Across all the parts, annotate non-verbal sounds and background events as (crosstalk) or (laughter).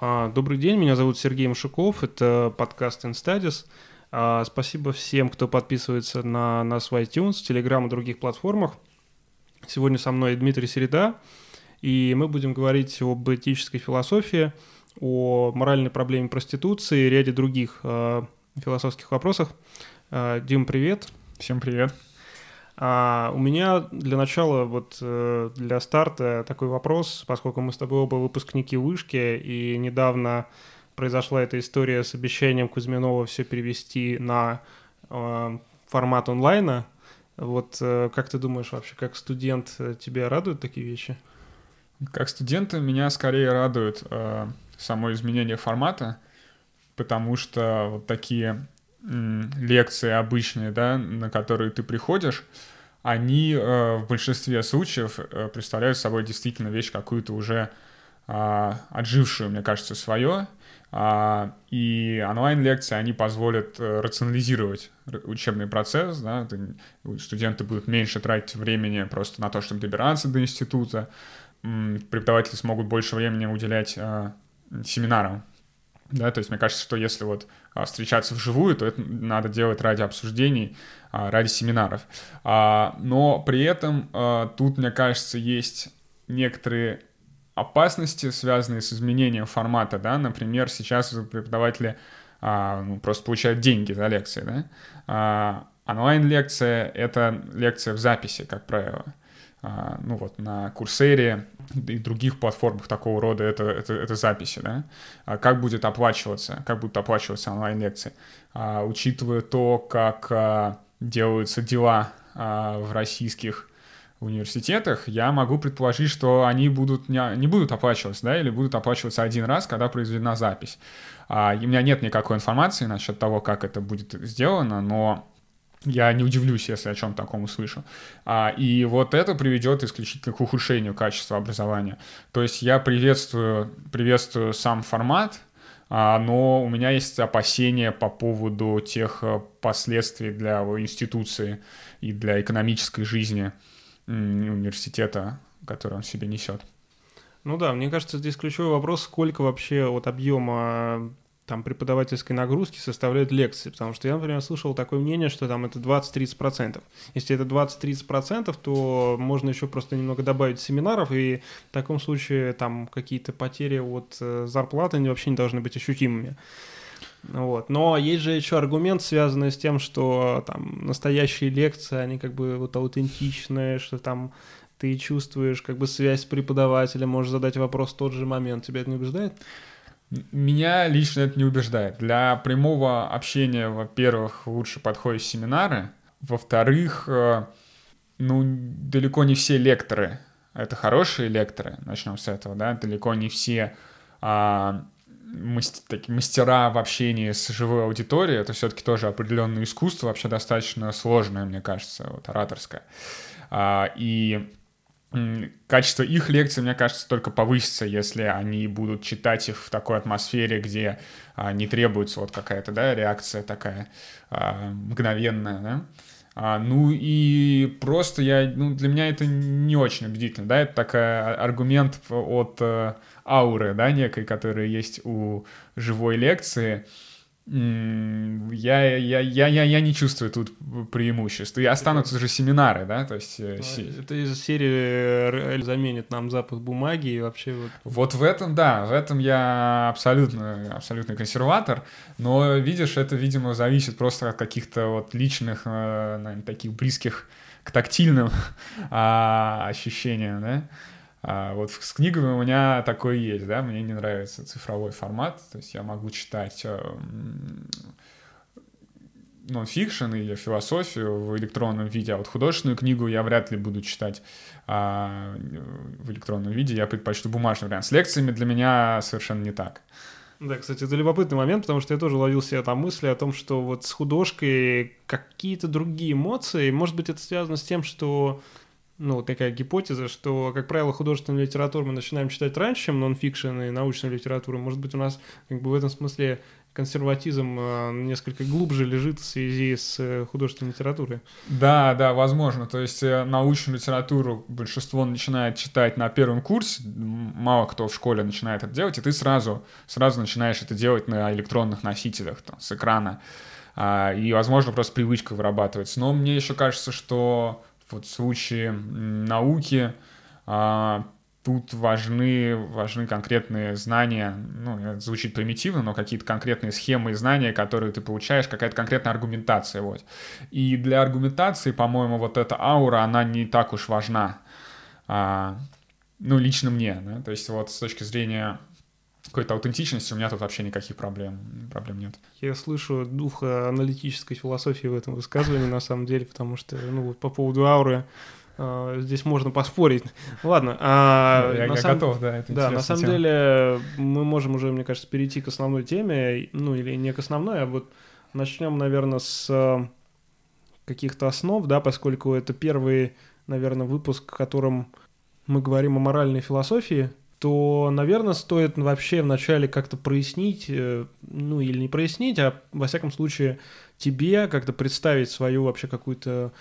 А, добрый день, меня зовут Сергей Машуков, это подкаст InStudies. А, спасибо всем, кто подписывается на нас в iTunes, Telegram и других платформах. Сегодня со мной Дмитрий Середа, и мы будем говорить об этической философии, о моральной проблеме проституции и ряде других а, философских вопросах. Дим, привет. Всем привет. А у меня для начала, вот э, для старта такой вопрос, поскольку мы с тобой оба выпускники вышки, и недавно произошла эта история с обещанием Кузьминова все перевести на э, формат онлайна. Вот э, как ты думаешь вообще, как студент, э, тебя радуют такие вещи? Как студента меня скорее радует э, само изменение формата, потому что вот такие лекции обычные, да, на которые ты приходишь, они э, в большинстве случаев э, представляют собой действительно вещь какую-то уже э, отжившую, мне кажется, свое. Э, и онлайн-лекции, они позволят э, рационализировать учебный процесс, да, ты, студенты будут меньше тратить времени просто на то, чтобы добираться до института, преподаватели смогут больше времени уделять э, семинарам, да, то есть мне кажется, что если вот а, встречаться вживую, то это надо делать ради обсуждений, а, ради семинаров. А, но при этом тут, мне кажется, есть некоторые опасности, связанные с изменением формата, да, например, сейчас преподаватели ну, просто получают деньги за лекции, да, онлайн-лекция — это лекция в записи, как правило, ну вот на Курсере и других платформах такого рода это, это, это записи, да, а как будет оплачиваться, как будут оплачиваться онлайн-лекции, а, учитывая то, как а, делаются дела а, в российских университетах, я могу предположить, что они будут не, не будут оплачиваться, да, или будут оплачиваться один раз, когда произведена запись. А, у меня нет никакой информации насчет того, как это будет сделано, но я не удивлюсь, если о чем таком услышу. А, и вот это приведет исключительно к ухудшению качества образования. То есть я приветствую, приветствую сам формат, а, но у меня есть опасения по поводу тех э, последствий для институции и для экономической жизни университета, который он себе несет. Ну да, мне кажется, здесь ключевой вопрос, сколько вообще от объема там преподавательской нагрузки составляют лекции, потому что я, например, слышал такое мнение, что там это 20-30%. Если это 20-30%, то можно еще просто немного добавить семинаров, и в таком случае там какие-то потери от э, зарплаты они вообще не должны быть ощутимыми. Вот. Но есть же еще аргумент, связанный с тем, что там настоящие лекции, они как бы вот аутентичные, что там ты чувствуешь как бы связь с преподавателем, можешь задать вопрос в тот же момент. Тебя это не убеждает? Меня лично это не убеждает. Для прямого общения, во-первых, лучше подходят семинары. Во-вторых, э, ну, далеко не все лекторы — это хорошие лекторы, начнем с этого, да, далеко не все а, мастера в общении с живой аудиторией, это все-таки тоже определенное искусство, вообще достаточно сложное, мне кажется, вот, ораторское. А, и качество их лекций, мне кажется, только повысится, если они будут читать их в такой атмосфере, где а, не требуется вот какая-то, да, реакция такая а, мгновенная, да. А, ну и просто я, ну для меня это не очень убедительно, да, это такой аргумент от а, ауры, да, некой, которая есть у живой лекции, я, я, я, я, я не чувствую тут преимуществ. И останутся же семинары, да, то есть... Э, это из серии заменит нам запах бумаги и вообще вот... Вот в этом, да, в этом я абсолютно, абсолютно консерватор, но, видишь, это, видимо, зависит просто от каких-то вот личных, э, наверное, таких близких к тактильным (laughs) а, ощущениям, да. А вот с книгами у меня такое есть, да, мне не нравится цифровой формат, то есть я могу читать э, нон-фикшн или философию в электронном виде, а вот художественную книгу я вряд ли буду читать а, в электронном виде, я предпочту бумажный вариант. С лекциями для меня совершенно не так. Да, кстати, это любопытный момент, потому что я тоже ловил себя там мысли о том, что вот с художкой какие-то другие эмоции, может быть, это связано с тем, что ну, такая гипотеза, что, как правило, художественную литературу мы начинаем читать раньше, чем нон-фикшн и научную литературу. Может быть, у нас как бы в этом смысле консерватизм э, несколько глубже лежит в связи с э, художественной литературой. Да, да, возможно. То есть э, научную литературу большинство начинает читать на первом курсе, мало кто в школе начинает это делать, и ты сразу, сразу начинаешь это делать на электронных носителях, там, с экрана. А, и, возможно, просто привычка вырабатывается. Но мне еще кажется, что вот в случае науки а, тут важны, важны конкретные знания, ну, это звучит примитивно, но какие-то конкретные схемы и знания, которые ты получаешь, какая-то конкретная аргументация, вот. И для аргументации, по-моему, вот эта аура, она не так уж важна, а, ну, лично мне, да? то есть вот с точки зрения какой-то аутентичности у меня тут вообще никаких проблем, проблем нет. Я слышу дух аналитической философии в этом высказывании, на самом деле, потому что, ну, вот по поводу ауры, Uh, здесь можно поспорить. Ладно. А, я я сам... готов, да. Это да, на самом тема. деле мы можем уже, мне кажется, перейти к основной теме, ну или не к основной, а вот начнем, наверное, с э, каких-то основ, да, поскольку это первый, наверное, выпуск, в котором мы говорим о моральной философии, то, наверное, стоит вообще вначале как-то прояснить, э, ну или не прояснить, а во всяком случае тебе как-то представить свою вообще какую-то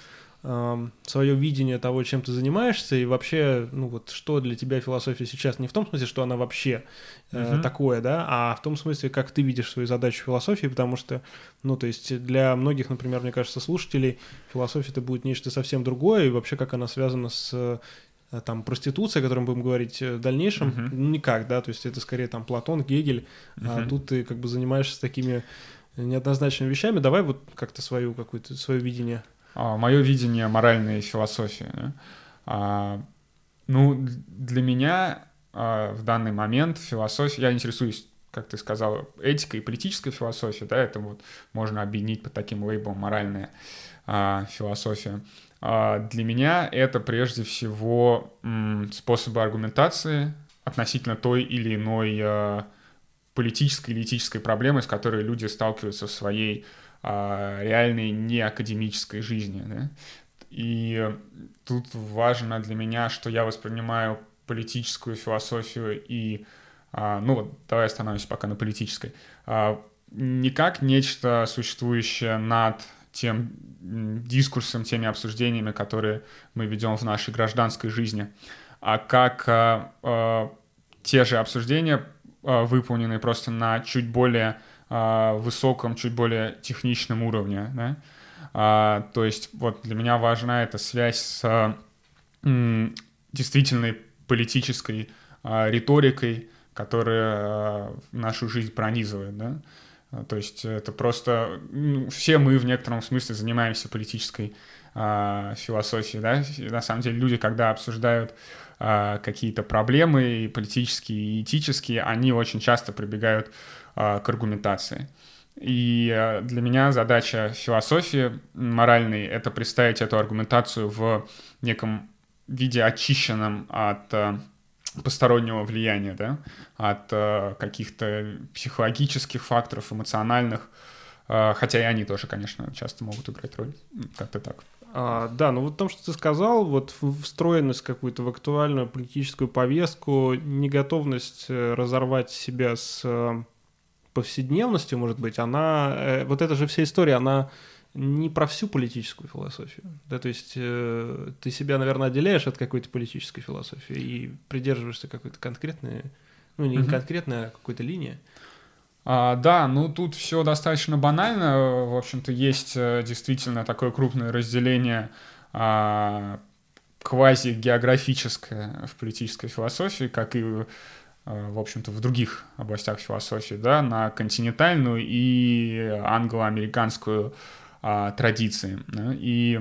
свое видение того, чем ты занимаешься, и вообще, ну вот, что для тебя философия сейчас, не в том смысле, что она вообще uh-huh. такое, да, а в том смысле, как ты видишь свою задачу философии, потому что, ну, то есть для многих, например, мне кажется, слушателей, философия это будет нечто совсем другое, и вообще как она связана с э, там проституция, о которой мы будем говорить в дальнейшем, uh-huh. ну, никак, да, то есть это скорее там Платон, Гегель, uh-huh. а тут ты как бы занимаешься такими неоднозначными вещами. Давай вот как-то свою какую-то свое видение а, мое видение моральной философии. А, ну, для меня а, в данный момент философия, я интересуюсь, как ты сказал, этикой и политической философией, да, это вот можно объединить под таким лейблом моральная а, философия. А, для меня это прежде всего способы аргументации относительно той или иной а, политической или этической проблемы, с которой люди сталкиваются в своей а, реальной неакадемической жизни. Да? И тут важно для меня, что я воспринимаю политическую философию и, ну вот, давай остановимся пока на политической, не как нечто существующее над тем дискурсом, теми обсуждениями, которые мы ведем в нашей гражданской жизни, а как а, а, те же обсуждения, а, выполненные просто на чуть более а, высоком, чуть более техничном уровне. Да? А, то есть вот для меня важна эта связь с м, действительной политической а, риторикой, которая а, нашу жизнь пронизывает. Да? А, то есть это просто... Ну, все мы в некотором смысле занимаемся политической а, философией. Да? На самом деле люди, когда обсуждают а, какие-то проблемы и политические, и этические, они очень часто прибегают а, к аргументации. И для меня задача философии моральной — это представить эту аргументацию в неком виде очищенном от постороннего влияния, да, от каких-то психологических факторов, эмоциональных, хотя и они тоже, конечно, часто могут играть роль, как-то так. А, да, ну вот в том, что ты сказал, вот встроенность какую-то в актуальную политическую повестку, неготовность э, разорвать себя с повседневностью, может быть, она, э, вот эта же вся история, она не про всю политическую философию. Да, то есть э, ты себя, наверное, отделяешь от какой-то политической философии и придерживаешься какой-то конкретной, ну не mm-hmm. конкретной, а какой-то линии. А, да, ну тут все достаточно банально. В общем-то, есть э, действительно такое крупное разделение а, квази-географическое в политической философии, как и Э, в общем-то, в других областях философии, да, на континентальную и англо-американскую а, традиции. Да, и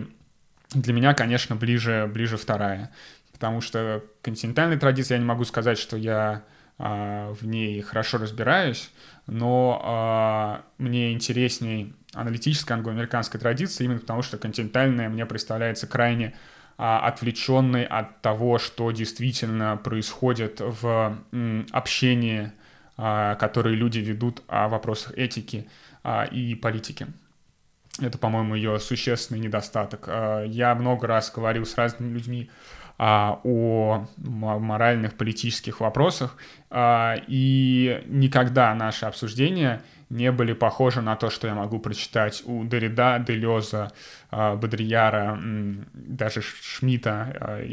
для меня, конечно, ближе, ближе вторая, потому что континентальной традиции я не могу сказать, что я а, в ней хорошо разбираюсь, но а, мне интересней аналитическая англо-американская традиция именно потому, что континентальная мне представляется крайне а, отвлеченный от того, что действительно происходит в общении, которые люди ведут о вопросах этики и политики. Это, по-моему, ее существенный недостаток. Я много раз говорил с разными людьми а, о моральных, политических вопросах, а, и никогда наши обсуждения не были похожи на то, что я могу прочитать у Дорида, Делеза, а, Бодрияра, даже Шмидта,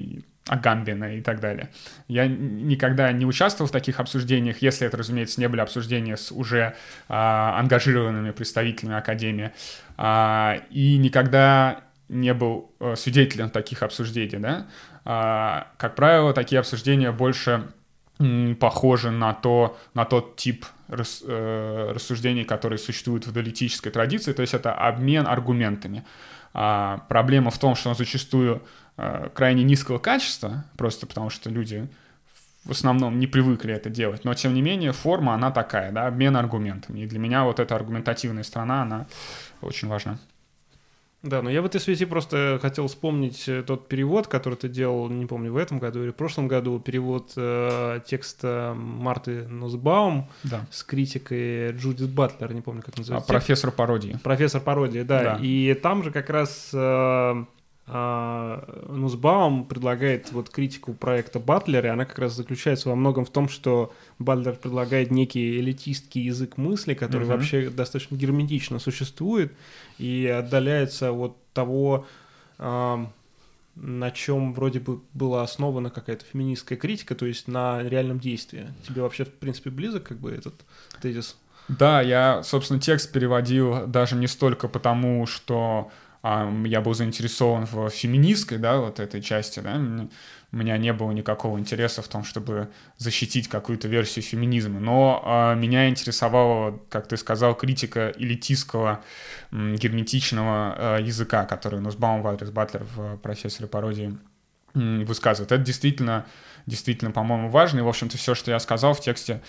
Агамбина и так далее. Я никогда не участвовал в таких обсуждениях, если это, разумеется, не были обсуждения с уже а, ангажированными представителями Академии, а, и никогда не был а, свидетелем таких обсуждений, да. А, как правило, такие обсуждения больше похожи на, то, на тот тип рас, э, рассуждений, которые существуют в аналитической традиции, то есть это обмен аргументами. А, проблема в том, что зачастую Э, крайне низкого качества, просто потому что люди в основном не привыкли это делать, но тем не менее форма, она такая, да, обмен аргументами. И для меня вот эта аргументативная сторона, она очень важна. Да, но я в этой связи просто хотел вспомнить э, тот перевод, который ты делал, не помню, в этом году или в прошлом году, перевод э, текста Марты Носбаум да. с критикой Джудит Батлер, не помню, как называется. А, профессор пародии. Профессор пародии, да. да. И там же как раз э, Нусбаум предлагает вот критику проекта Батлера, и она как раз заключается во многом в том, что Батлер предлагает некий элитистский язык мысли, который uh-huh. вообще достаточно герметично существует и отдаляется от того, а, на чем вроде бы была основана какая-то феминистская критика, то есть на реальном действии. Тебе вообще, в принципе, близок как бы этот тезис? Да, я, собственно, текст переводил даже не столько потому, что я был заинтересован в феминистской, да, вот этой части, да, у меня не было никакого интереса в том, чтобы защитить какую-то версию феминизма, но а, меня интересовала, как ты сказал, критика элитистского герметичного а, языка, который Нусбаум Вадрис Батлер в «Профессоре пародии» высказывает. Это действительно, действительно, по-моему, важно, и, в общем-то, все, что я сказал в тексте,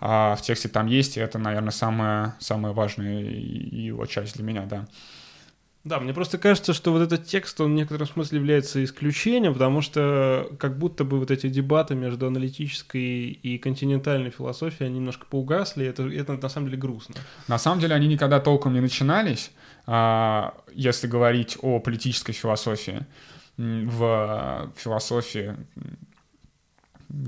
а, в тексте там есть, и это, наверное, самая, самая важная его часть для меня, да. Да, мне просто кажется, что вот этот текст, он в некотором смысле является исключением, потому что как будто бы вот эти дебаты между аналитической и континентальной философией, они немножко поугасли, это, это на самом деле грустно. На самом деле они никогда толком не начинались, а, если говорить о политической философии. В философии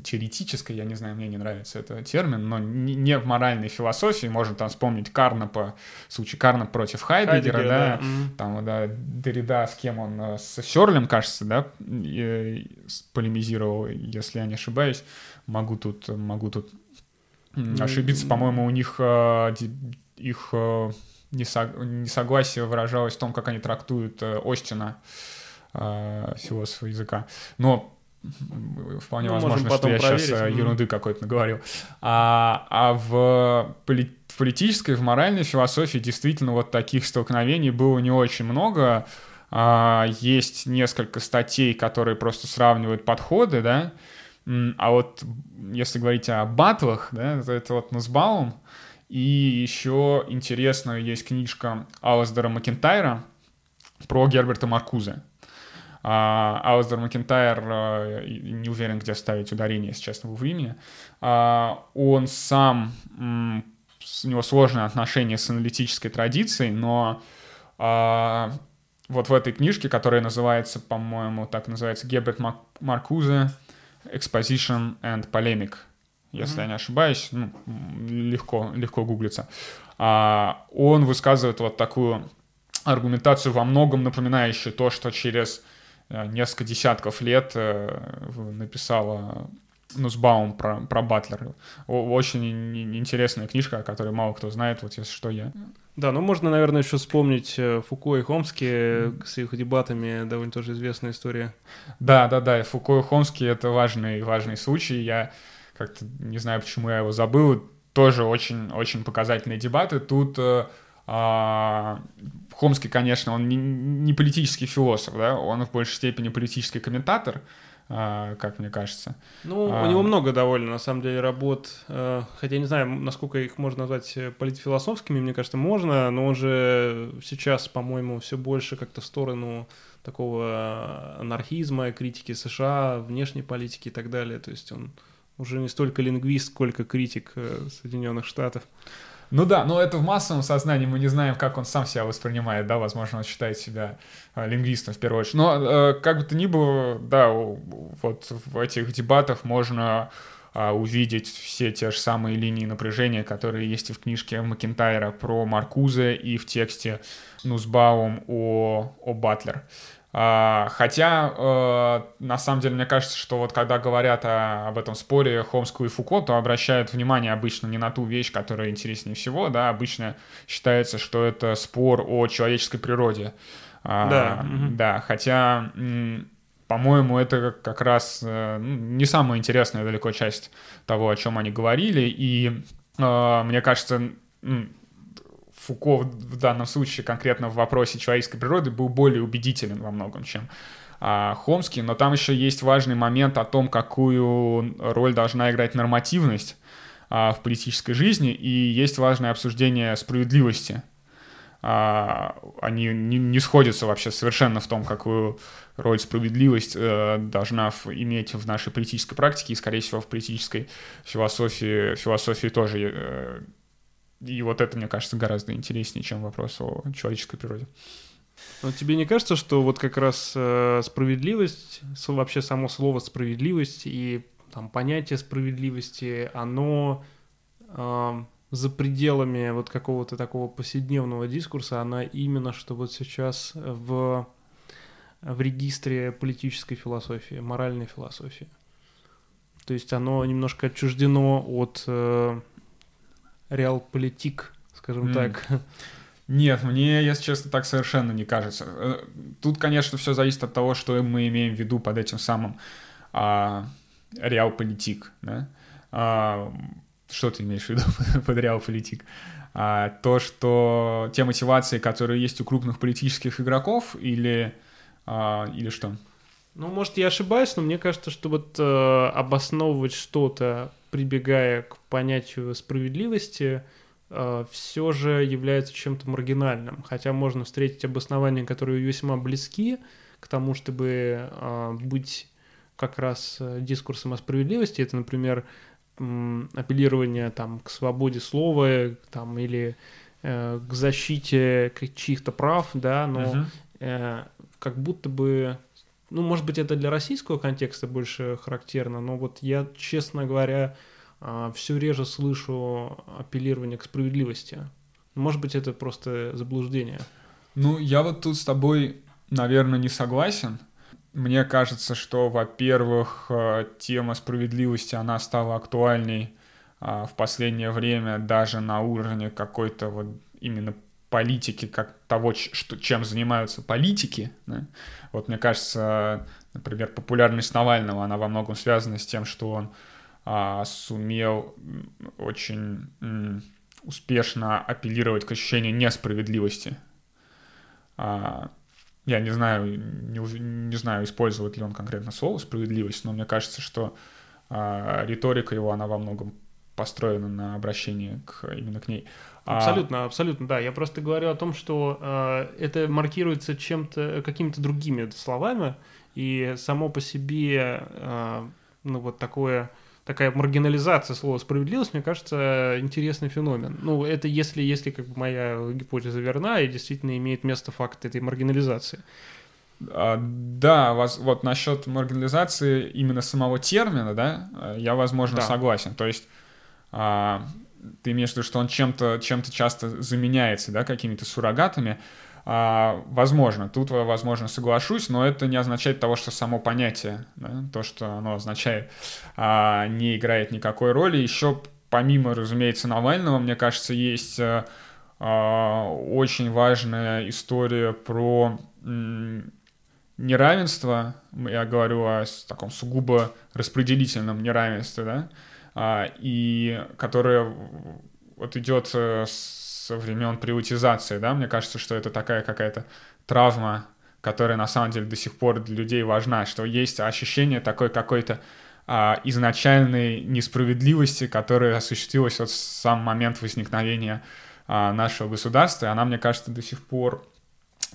теоретической, я не знаю, мне не нравится этот термин, но не в моральной философии, можно там вспомнить Карнапа, случай Карнап против Хайдегера, Хайдегер, да, да. Mm-hmm. там, да, Derrida, с кем он, э, с Сёрлем, кажется, да, полемизировал, если я не ошибаюсь, могу тут, могу тут mm-hmm. ошибиться, по-моему, у них э, их э, несогласие выражалось в том, как они трактуют Остина, философа языка. Но Вполне ну, возможно, что я проверить. сейчас mm. ерунды какой-то наговорил. А, а в, поли- в политической, в моральной философии действительно вот таких столкновений было не очень много. А, есть несколько статей, которые просто сравнивают подходы, да. А вот если говорить о батлах, да, то это вот Нусбаум. И еще интересная есть книжка Алаздера Макентайра про Герберта Маркузе. А, Ауздер Макентайр, а, не уверен, где ставить ударение сейчас на его имя, а, он сам, у него сложные отношения с аналитической традицией, но вот в этой книжке, которая называется, по-моему, так называется, Геберт Маркузе «Exposition and Polemic», если mm-hmm. я не ошибаюсь, ну, легко, легко гуглится, он высказывает вот такую аргументацию во многом напоминающую то, что через Э, несколько десятков лет э, написала Нусбаум про, про Батлера. Очень интересная книжка, о которой мало кто знает, вот если что я. Да, ну можно, наверное, еще вспомнить э, Фуко и Хомски с их дебатами, довольно тоже известная история. Да, да, да, Фуко и Хомски — это важный, важный случай. Я как-то не знаю, почему я его забыл. Тоже очень, очень показательные дебаты. Тут Хомский, конечно, он не, политический философ, да, он в большей степени политический комментатор, а, как мне кажется. Ну, а... у него много довольно, на самом деле, работ, э, хотя я не знаю, насколько их можно назвать политфилософскими, мне кажется, можно, но он же сейчас, по-моему, все больше как-то в сторону такого анархизма, критики США, внешней политики и так далее, то есть он уже не столько лингвист, сколько критик э, Соединенных Штатов. Ну да, но это в массовом сознании мы не знаем, как он сам себя воспринимает, да, возможно, он считает себя э, лингвистом в первую очередь. Но э, как бы то ни было, да, вот в этих дебатах можно э, увидеть все те же самые линии напряжения, которые есть и в книжке Макентайра про Маркузе и в тексте Нусбаум о, о Батлер. А, хотя, э, на самом деле, мне кажется, что вот когда говорят о, об этом споре Хомского и Фуко, то обращают внимание обычно не на ту вещь, которая интереснее всего, да, обычно считается, что это спор о человеческой природе. А, да. Да, хотя, по-моему, это как раз э, ну, не самая интересная далеко часть того, о чем они говорили, и э, мне кажется, Фуко в данном случае конкретно в вопросе человеческой природы был более убедителен во многом, чем а, Хомский, но там еще есть важный момент о том, какую роль должна играть нормативность а, в политической жизни, и есть важное обсуждение справедливости. А, они не, не сходятся вообще совершенно в том, какую роль справедливость э, должна в, иметь в нашей политической практике, и, скорее всего, в политической философии, философии тоже э, и вот это, мне кажется, гораздо интереснее, чем вопрос о человеческой природе. Но тебе не кажется, что вот как раз э, справедливость, вообще само слово справедливость и там понятие справедливости, оно э, за пределами вот какого-то такого повседневного дискурса, она именно что вот сейчас в, в регистре политической философии, моральной философии. То есть оно немножко отчуждено от э, реал-политик, скажем mm. так. Нет, мне, если честно, так совершенно не кажется. Э, тут, конечно, все зависит от того, что мы имеем в виду под этим самым а, реал-политик. Да? А, что ты имеешь в виду (laughs) под реал-политик? А, то, что те мотивации, которые есть у крупных политических игроков, или, а, или что? Ну, может, я ошибаюсь, но мне кажется, что вот э, обосновывать что-то прибегая к понятию справедливости, э, все же является чем-то маргинальным. Хотя можно встретить обоснования, которые весьма близки к тому, чтобы э, быть как раз э, дискурсом о справедливости. Это, например, апеллирование там, к свободе слова там, или к защите чьих-то прав, да, но э, как будто бы ну, может быть, это для российского контекста больше характерно, но вот я, честно говоря, а, все реже слышу апеллирование к справедливости. Может быть, это просто заблуждение. Ну, я вот тут с тобой, наверное, не согласен. Мне кажется, что, во-первых, э, тема справедливости, она стала актуальней а, в последнее время даже на уровне какой-то вот именно политики, как того, что, чем занимаются политики. Да? Вот мне кажется, например, популярность Навального, она во многом связана с тем, что он а, сумел очень м, успешно апеллировать к ощущению несправедливости. А, я не знаю, не, не знаю, использует ли он конкретно слово справедливость, но мне кажется, что а, риторика его, она во многом построена на обращении к, именно к ней. А абсолютно, абсолютно, да. Я просто говорю о том, что э, это маркируется чем-то, какими-то другими словами, и само по себе, э, ну вот такое, такая маргинализация слова справедливость, мне кажется, интересный феномен. Ну, это если, если как бы моя гипотеза верна и действительно имеет место факт этой маргинализации. А, да, вас, вот насчет маргинализации именно самого термина, да, я, возможно, да. согласен. То есть а, ты имеешь в виду, что он чем-то чем часто заменяется, да, какими-то суррогатами, а, возможно, тут, возможно, соглашусь, но это не означает того, что само понятие, да, то, что оно означает, а, не играет никакой роли. Еще помимо, разумеется, Навального, мне кажется, есть а, а очень важная история про неравенство, я говорю о таком сугубо распределительном неравенстве, да, и которая вот идет э, со времен приватизации, да, мне кажется, что это такая какая-то травма, которая на самом деле до сих пор для людей важна, что есть ощущение такой какой-то а, изначальной несправедливости, которая осуществилась вот в сам момент возникновения а, нашего государства, и она, мне кажется, до сих пор,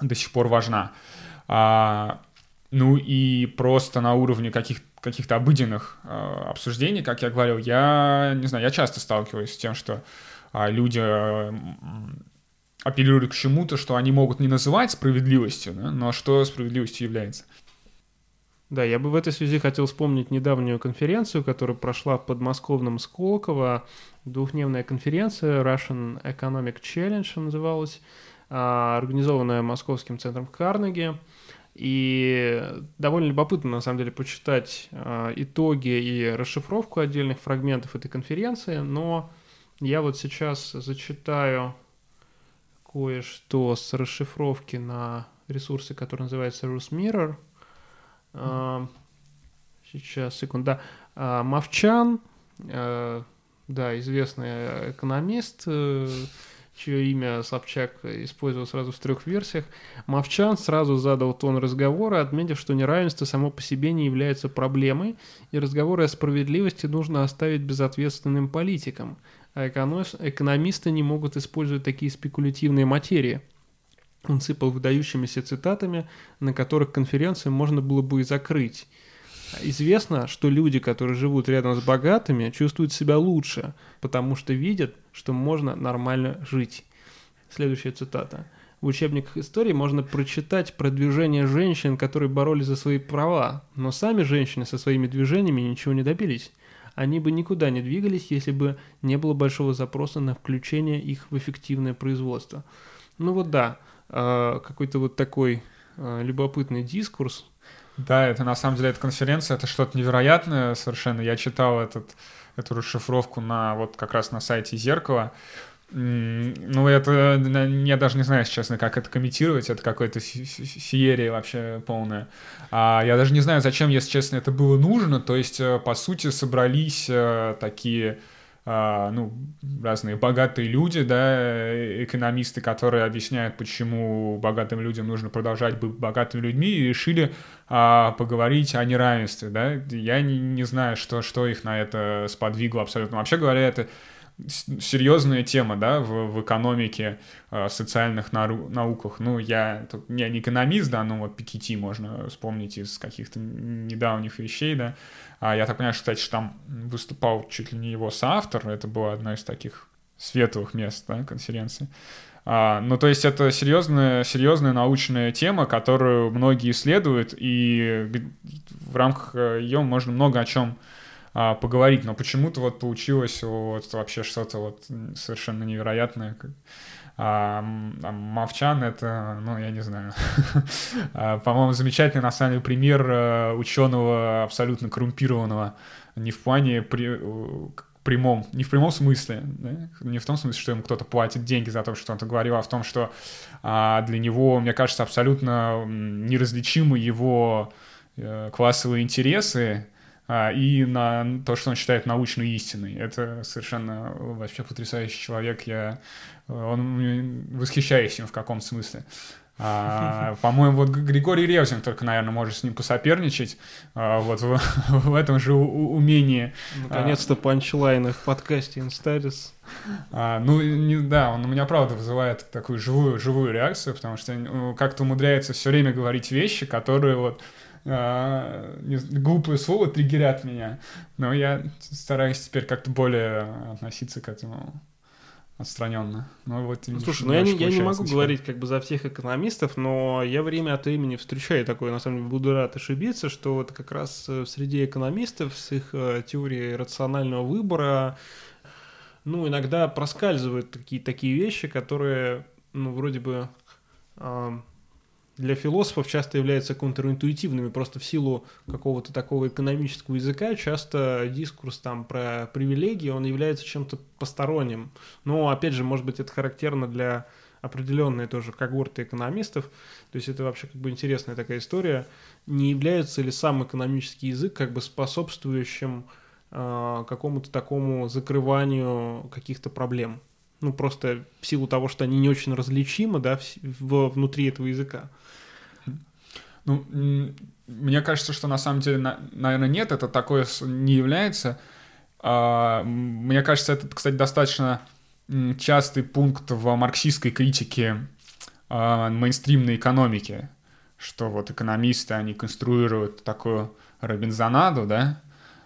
до сих пор важна. А, ну и просто на уровне каких каких-то обыденных э, обсуждений, как я говорил, я не знаю, я часто сталкиваюсь с тем, что э, люди э, апеллируют к чему-то, что они могут не называть справедливостью, да, но что справедливостью является. Да, я бы в этой связи хотел вспомнить недавнюю конференцию, которая прошла в подмосковном Сколково. Двухдневная конференция Russian Economic Challenge называлась, а, организованная Московским центром Карнеги. И довольно любопытно, на самом деле, почитать э, итоги и расшифровку отдельных фрагментов этой конференции, но я вот сейчас зачитаю кое-что с расшифровки на ресурсе, который называется RusMirror. Э, сейчас, секунда. Э, Мовчан, да, известный экономист, э, чье имя Собчак использовал сразу в трех версиях, Мовчан сразу задал тон разговора, отметив, что неравенство само по себе не является проблемой, и разговоры о справедливости нужно оставить безответственным политикам, а экономисты не могут использовать такие спекулятивные материи. Он сыпал выдающимися цитатами, на которых конференцию можно было бы и закрыть. Известно, что люди, которые живут рядом с богатыми, чувствуют себя лучше, потому что видят, что можно нормально жить. Следующая цитата. В учебниках истории можно прочитать про движение женщин, которые боролись за свои права, но сами женщины со своими движениями ничего не добились. Они бы никуда не двигались, если бы не было большого запроса на включение их в эффективное производство. Ну вот да, а, какой-то вот такой а, любопытный дискурс, да, это на самом деле эта конференция, это что-то невероятное совершенно. Я читал этот, эту расшифровку на вот как раз на сайте Зеркала. Ну, это, я даже не знаю, честно, как это комментировать, это какая-то феерия вообще полная. А я даже не знаю, зачем, если честно, это было нужно, то есть, э, по сути, собрались э, такие ну, разные богатые люди, да, экономисты, которые объясняют, почему богатым людям нужно продолжать быть богатыми людьми, и решили а, поговорить о неравенстве, да. Я не, не знаю, что, что их на это сподвигло абсолютно. Вообще говоря, это серьезная тема, да, в, в экономике, э, социальных нау науках. Ну, я, я не экономист, да, но вот Пикетти можно вспомнить из каких-то недавних вещей, да. А я так понимаю, кстати, что там выступал чуть ли не его соавтор, это было одно из таких светлых мест, да, конференции. А, ну, то есть это серьезная, серьезная научная тема, которую многие исследуют, и в рамках э, ее можно много о чем а, поговорить, но почему-то вот получилось вот вообще что-то вот совершенно невероятное. А, а Мовчан это, ну, я не знаю, (laughs) а, по-моему, замечательный на самом деле пример э, ученого абсолютно коррумпированного, не в плане при, прямом, не в прямом смысле, да? не в том смысле, что ему кто-то платит деньги за то, что он это говорил, а в том, что а, для него, мне кажется, абсолютно неразличимы его а, классовые интересы, и на то, что он считает научной истиной. Это совершенно вообще потрясающий человек. Я, он восхищаюсь им в каком смысле. А, (laughs) по-моему, вот Григорий Ревзин только, наверное, может с ним посоперничать. А, вот в, (laughs) в этом же умении. Наконец-то панчлайны в подкасте Инстарис. А, ну, не, да, он у меня правда вызывает такую живую, живую реакцию, потому что ну, как-то умудряется все время говорить вещи, которые вот а, глупые слова триггерят меня. Но я стараюсь теперь как-то более относиться к этому отстраненно. Ну, вот, видишь, Слушай, ну я, не, я не могу ничего. говорить как бы за всех экономистов, но я время от времени встречаю такое, на самом деле буду рад ошибиться, что вот как раз э, среди экономистов с их э, теорией рационального выбора, ну, иногда проскальзывают такие, такие вещи, которые, ну, вроде бы э, для философов часто являются контринтуитивными, просто в силу какого-то такого экономического языка часто дискурс там про привилегии, он является чем-то посторонним. Но, опять же, может быть, это характерно для определенной тоже когорты экономистов, то есть это вообще как бы интересная такая история. Не является ли сам экономический язык как бы способствующим э, какому-то такому закрыванию каких-то проблем? Ну, просто в силу того, что они не очень различимы, да, в, в, внутри этого языка. Ну, мне кажется, что на самом деле, наверное, нет, это такое не является. А, мне кажется, это, кстати, достаточно частый пункт в марксистской критике а, мейнстримной экономики, что вот экономисты, они конструируют такую Робинзонаду, да,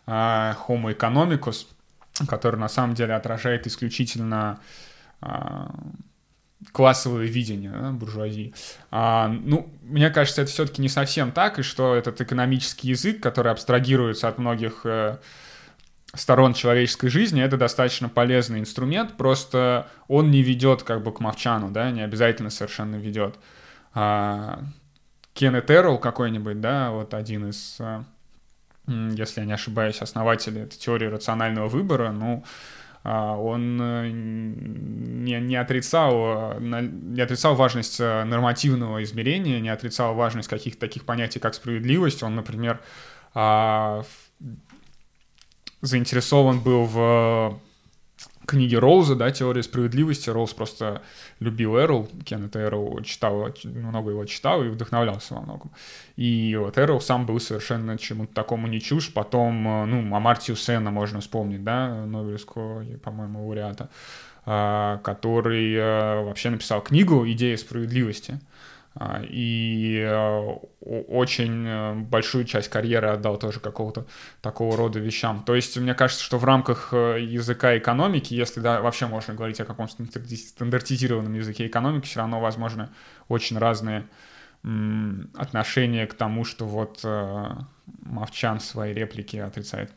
а, Homo economicus, который на самом деле отражает исключительно а, классовое видение да, буржуазии. А, ну, мне кажется, это все-таки не совсем так, и что этот экономический язык, который абстрагируется от многих э, сторон человеческой жизни, это достаточно полезный инструмент, просто он не ведет как бы к Мовчану, да, не обязательно совершенно ведет. А, Кеннет Эрл какой-нибудь, да, вот один из, э, если я не ошибаюсь, основателей этой теории рационального выбора, ну, он э, не, не, отрицал, не отрицал важность э, нормативного измерения, не отрицал важность каких-то таких понятий, как справедливость. Он, например, а, заинтересован был в книги Роуза, да, «Теория справедливости». Роуз просто любил Эрл, Кеннета Эрл читал, много его читал и вдохновлялся во многом. И вот Эрл сам был совершенно чему-то такому не чушь. Потом, э, ну, Амартию Сена можно вспомнить, да, Нобелевского, по-моему, лауреата, а, который э, вообще написал книгу «Идея справедливости». А, и э, очень э, большую часть карьеры отдал тоже какого-то такого рода вещам. То есть мне кажется, что в рамках э, языка экономики, если да, вообще можно говорить о каком-то стандартизированном языке экономики, все равно возможно очень разные отношения к тому, что вот Мовчан в своей реплике отрицает.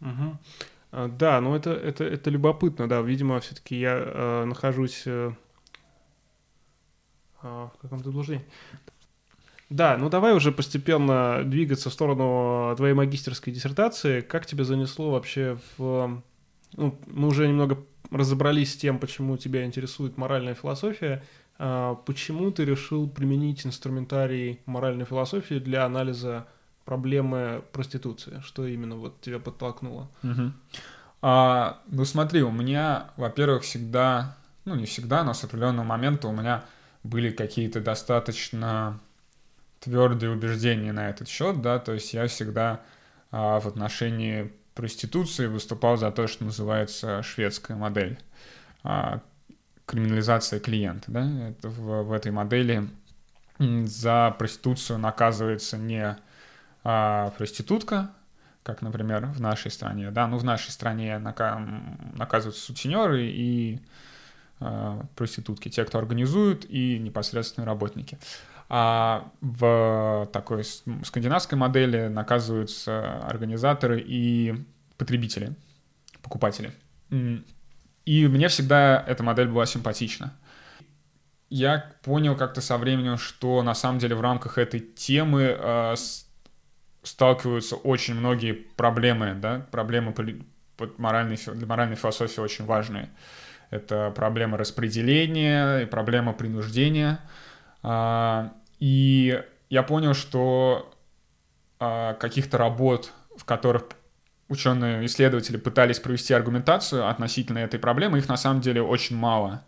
Угу. Да, ну это, это, это любопытно, да. Видимо, все-таки я э, нахожусь в каком-то заблуждении. Да, ну давай уже постепенно двигаться в сторону твоей магистерской диссертации. Как тебя занесло вообще в... Ну, мы уже немного разобрались с тем, почему тебя интересует моральная философия. А почему ты решил применить инструментарий моральной философии для анализа проблемы проституции? Что именно вот тебя подтолкнуло? Угу. А, ну смотри, у меня, во-первых, всегда, ну не всегда, но с определенного момента у меня были какие-то достаточно твердые убеждения на этот счет, да, то есть я всегда а, в отношении проституции выступал за то, что называется шведская модель, а, криминализация клиента, да, это в, в этой модели за проституцию наказывается не а, проститутка, как, например, в нашей стране, да, ну, в нашей стране наказываются сутенеры и проститутки, те, кто организуют, и непосредственные работники. А в такой скандинавской модели наказываются организаторы и потребители, покупатели. И мне всегда эта модель была симпатична. Я понял как-то со временем, что на самом деле в рамках этой темы э, сталкиваются очень многие проблемы, да, проблемы моральной, для моральной философии очень важные это проблема распределения и проблема принуждения. А, и я понял, что а, каких-то работ, в которых ученые, исследователи пытались провести аргументацию относительно этой проблемы, их на самом деле очень мало.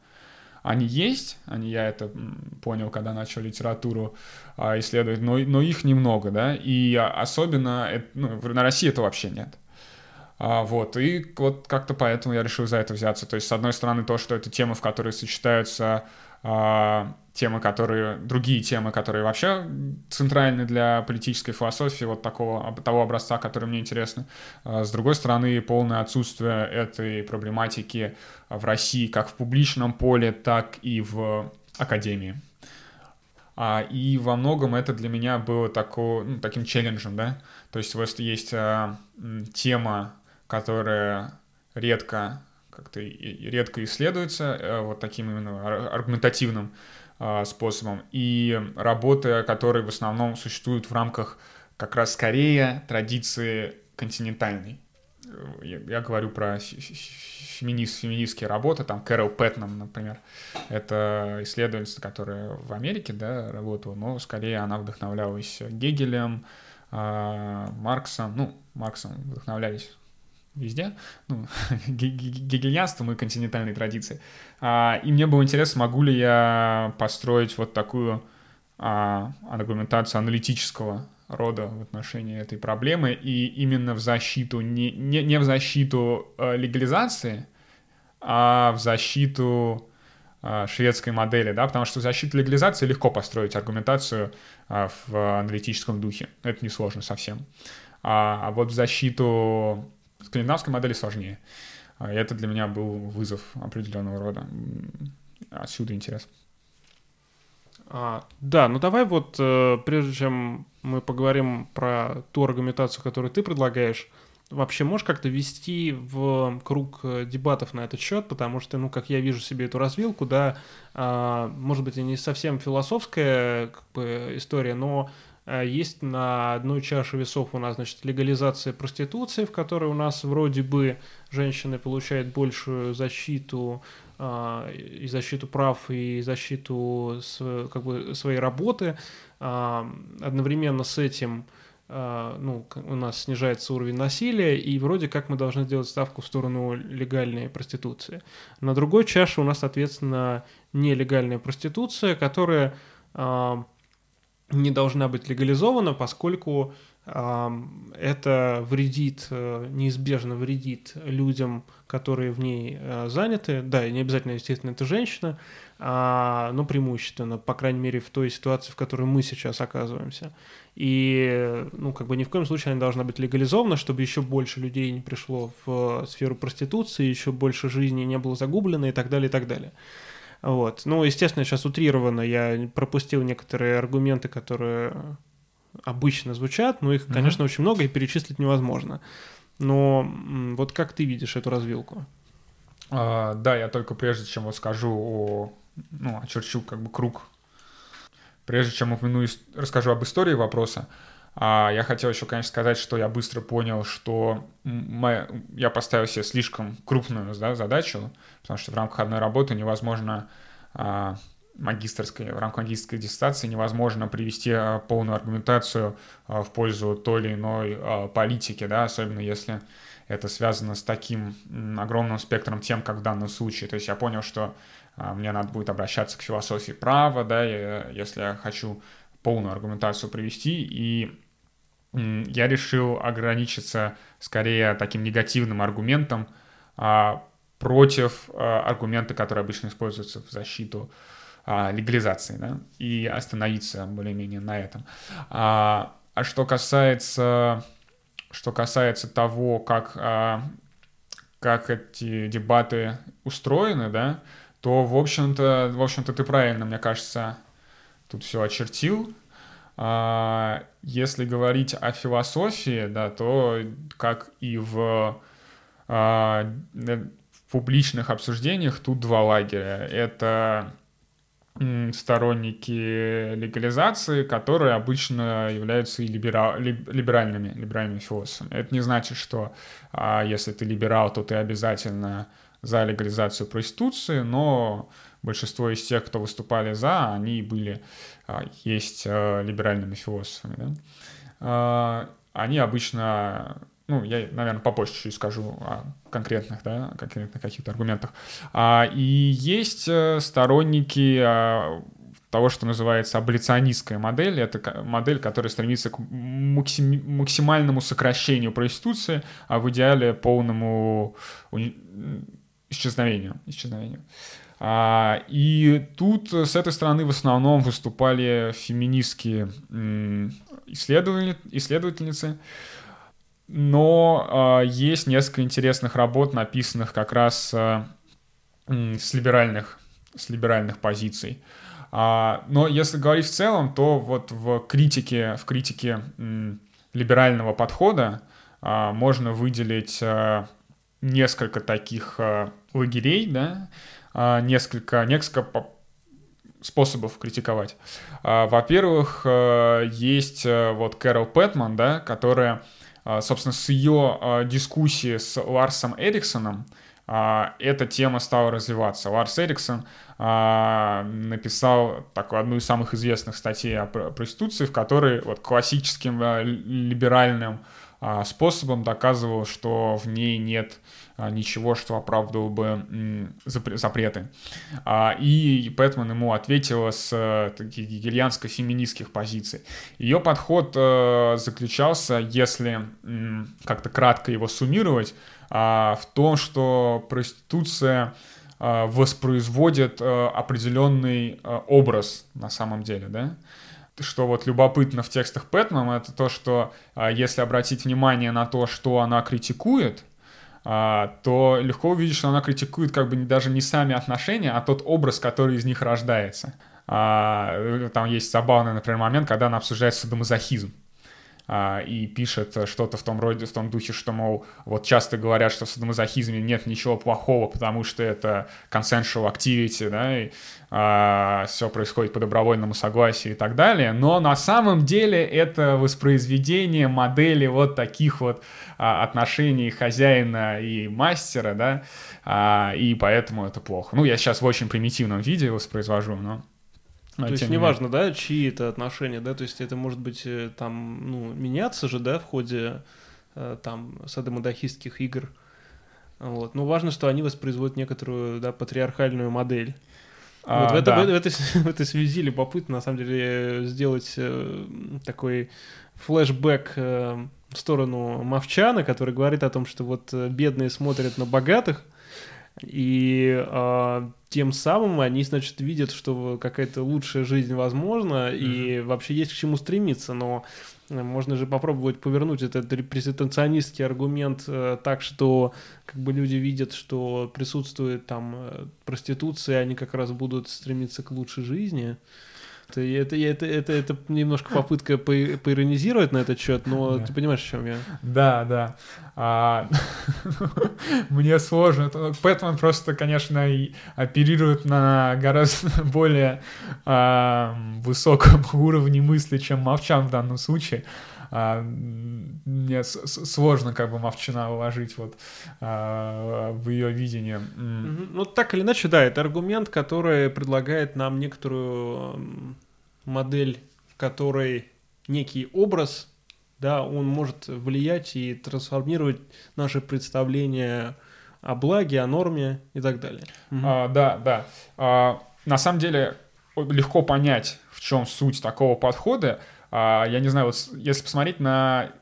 Они есть, они, я это понял, когда начал литературу а, исследовать, но, но их немного, да, и особенно ну, на России это вообще нет. А, вот, и вот как-то поэтому я решил за это взяться. То есть, с одной стороны, то, что это темы, в которой сочетаются а, темы, которые, другие темы, которые вообще центральны для политической философии, вот такого, того образца, который мне интересно. А, с другой стороны, полное отсутствие этой проблематики в России как в публичном поле, так и в академии. А, и во многом это для меня было тако, ну, таким челленджем, да. То есть вот есть а, тема которая редко как-то редко исследуется э, вот таким именно аргументативным а, способом, и работы, которые в основном существуют в рамках как раз скорее традиции континентальной. Я, я говорю про феминист, феминистские работы, там Кэрол Пэтнам, например, это исследовательница, которая в Америке, да, работала, но скорее она вдохновлялась Гегелем, а, Марксом, ну, Марксом вдохновлялись везде, ну, (laughs) гегельянством и континентальной традиции. А, и мне было интересно, могу ли я построить вот такую а, аргументацию аналитического рода в отношении этой проблемы и именно в защиту, не, не, не в защиту э, легализации, а в защиту а, шведской модели, да, потому что защита легализации легко построить аргументацию а, в аналитическом духе. Это несложно совсем. А, а вот в защиту скандинавской модели сложнее. И это для меня был вызов определенного рода. Отсюда интерес. А, да, ну давай вот, э, прежде чем мы поговорим про ту аргументацию, которую ты предлагаешь, вообще можешь как-то вести в круг э, дебатов на этот счет, потому что, ну, как я вижу себе эту развилку, да, а, может быть, и не совсем философская как бы, история, но а, есть на одной чаше весов у нас, значит, легализация проституции, в которой у нас вроде бы женщины получают большую защиту а, и защиту прав, и защиту как бы, своей работы. А, одновременно с этим ну, у нас снижается уровень насилия, и вроде как мы должны сделать ставку в сторону легальной проституции. На другой чаше у нас, соответственно, нелегальная проституция, которая не должна быть легализована, поскольку это вредит, э, неизбежно вредит людям, которые в ней э, заняты. Да, и не обязательно, естественно, это женщина, а, но преимущественно, по крайней мере, в той ситуации, в которой мы сейчас оказываемся. И, ну, как бы ни в коем случае она должна быть легализована, чтобы еще больше людей не пришло в сферу проституции, еще больше жизни не было загублено и так далее, и так далее. Вот. Ну, естественно, сейчас утрированно я пропустил некоторые аргументы, которые обычно звучат, но их, конечно, mm-hmm. очень много и перечислить невозможно. Но вот как ты видишь эту развилку? А, да, я только прежде чем вот скажу о, ну, очерчу как бы круг, прежде чем упомяну, расскажу об истории вопроса, а я хотел еще, конечно, сказать, что я быстро понял, что моя, я поставил себе слишком крупную да, задачу, потому что в рамках одной работы невозможно а, магистрской, в рамках магистрской диссертации невозможно привести а, полную аргументацию а, в пользу той или иной а, политики, да, особенно если это связано с таким огромным спектром тем, как в данном случае. То есть я понял, что мне надо будет обращаться к философии права, да, если я хочу полную аргументацию привести, и я решил ограничиться скорее таким негативным аргументом против аргумента, который обычно используется в защиту а, легализации, да, и остановиться более-менее на этом. А, а что касается, что касается того, как, а, как эти дебаты устроены, да, то, в общем-то, в общем-то, ты правильно, мне кажется, тут все очертил. А, если говорить о философии, да, то как и в, а, в публичных обсуждениях тут два лагеря. Это сторонники легализации, которые обычно являются и либера... либеральными, либеральными философами. Это не значит, что а, если ты либерал, то ты обязательно за легализацию проституции, но большинство из тех, кто выступали за, они были, а, есть а, либеральными философами. Да? А, они обычно ну, я, наверное, попозже чуть скажу о конкретных, да, конкретных каких-то аргументах. И есть э, сторонники того, что называется аболиционистская модель. Это модель, которая стремится к максимальному сокращению проституции, а в идеале полному исчезновению. исчезновению. А, и тут с этой стороны в основном выступали феминистские исследователи, исследовательницы, но э, есть несколько интересных работ, написанных как раз э, с либеральных, с либеральных позиций. А, но если говорить в целом, то вот в критике, в критике либерального подхода а, можно выделить а, несколько таких а, лагерей, да, а, несколько, несколько способов критиковать. А, во-первых, а, есть а, вот Кэрол Пэтман, да, которая а, собственно, с ее а, дискуссии с Ларсом Эриксоном а, эта тема стала развиваться. Ларс Эриксон написал такую одну из самых известных статей о проституции, в которой вот классическим либеральным способом доказывал, что в ней нет а, ничего, что оправдывало бы запреты. А, и Пэтман ему ответила с э, таких гегельянско-феминистских позиций. Ее подход э, заключался, если как-то кратко его суммировать, а, в том, что проституция воспроизводит э, определенный образ на самом деле, да. Что вот любопытно в текстах Пэтмана, это то, что если обратить внимание на то, что она критикует, то легко увидеть, что она критикует как бы даже не сами отношения, а тот образ, который из них рождается. А, там есть забавный, например, момент, когда она обсуждает садомазохизм. А, и пишет что-то в том роде, в том духе, что, мол, вот часто говорят, что в садомазохизме нет ничего плохого, потому что это consensual activity, да, и а, все происходит по добровольному согласию и так далее, но на самом деле это воспроизведение модели вот таких вот а, отношений хозяина и мастера, да, а, и поэтому это плохо. Ну, я сейчас в очень примитивном виде воспроизвожу, но... А, то есть неважно, да, чьи это отношения, да, то есть это может быть э, там, ну, меняться же, да, в ходе э, там садомадохистских игр, вот, но важно, что они воспроизводят некоторую, да, патриархальную модель. А, вот в, это, да. в, в, этой, (laughs) в этой связи любопытно, на самом деле, сделать э, такой флешбэк э, в сторону Мовчана, который говорит о том, что вот э, бедные смотрят на богатых, и э, тем самым они, значит, видят, что какая-то лучшая жизнь возможна, mm-hmm. и вообще есть к чему стремиться, но э, можно же попробовать повернуть этот репрезентационистский аргумент э, так, что как бы люди видят, что присутствует там э, проституция, они как раз будут стремиться к лучшей жизни. Это, это, это, это, это немножко попытка по, поиронизировать на этот счет, но да. ты понимаешь, о чем я? Да, да. А, (laughs) мне сложно. Бэтмен просто, конечно, оперирует на гораздо (laughs) более а, высоком (laughs) уровне мысли, чем Мовчан в данном случае. А, мне сложно как бы Мовчана уложить вот а, в ее видение. Ну, так или иначе, да, это аргумент, который предлагает нам некоторую модель, в которой некий образ, да, он может влиять и трансформировать наши представления о благе, о норме и так далее. А, да, да. А, на самом деле легко понять, в чем суть такого подхода, я не знаю, вот если посмотреть на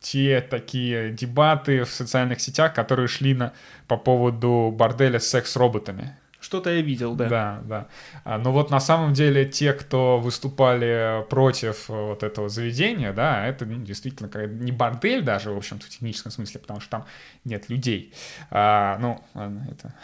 те такие дебаты в социальных сетях, которые шли на, по поводу борделя с секс-роботами. Что-то я видел, да. Да, да. А, но вот на самом деле те, кто выступали против вот этого заведения, да, это ну, действительно не бордель даже, в общем-то, в техническом смысле, потому что там нет людей. А, ну, ладно, это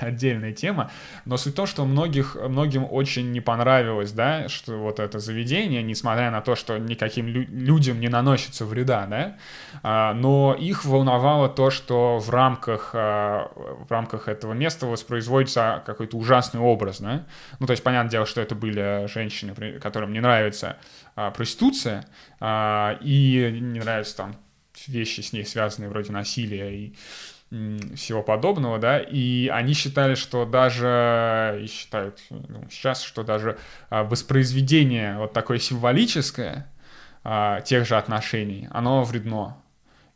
(laughs) отдельная тема. Но суть в том, что многих, многим очень не понравилось, да, что вот это заведение, несмотря на то, что никаким лю- людям не наносится вреда, да, а, но их волновало то, что в рамках, а, в рамках этого места воспроизводится какой-то ужасный образ, да. Ну, то есть, понятное дело, что это были женщины, которым не нравится а, проституция, а, и не нравятся там вещи с ней связанные вроде насилия и всего подобного, да, и они считали, что даже, и считают ну, сейчас, что даже а, воспроизведение вот такое символическое а, тех же отношений, оно вредно.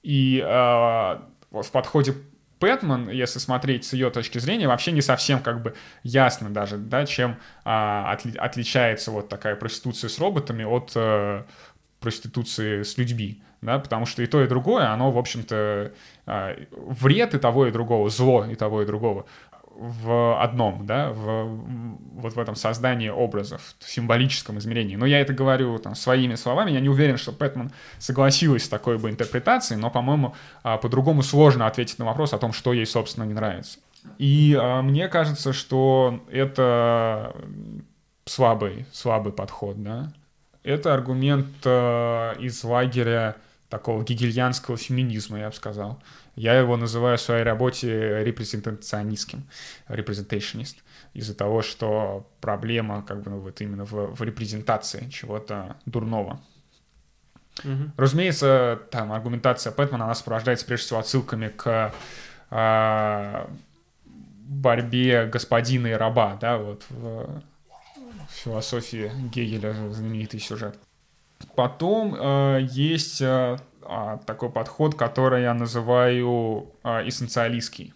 И а, в подходе Пэтман, если смотреть с ее точки зрения, вообще не совсем как бы ясно даже, да, чем а, отли, отличается вот такая проституция с роботами от а, проституции с людьми, да, потому что и то, и другое, оно, в общем-то, а, вред и того, и другого, зло и того, и другого в одном, да, в, вот в этом создании образов, в символическом измерении. Но я это говорю там своими словами, я не уверен, что Пэтман согласилась с такой бы интерпретацией, но, по-моему, а, по-другому сложно ответить на вопрос о том, что ей, собственно, не нравится. И а, мне кажется, что это слабый, слабый подход, да. Это аргумент а, из лагеря такого гегельянского феминизма, я бы сказал. Я его называю в своей работе репрезентационистским, representationist, из-за того, что проблема как бы ну, вот именно в, в репрезентации чего-то дурного. Угу. Разумеется, там аргументация Пэтмана, она сопровождается прежде всего отсылками к э, борьбе господина и раба, да, вот в, в философии Гегеля знаменитый сюжет. Потом э, есть э, такой подход, который я называю а, эссенциалистский.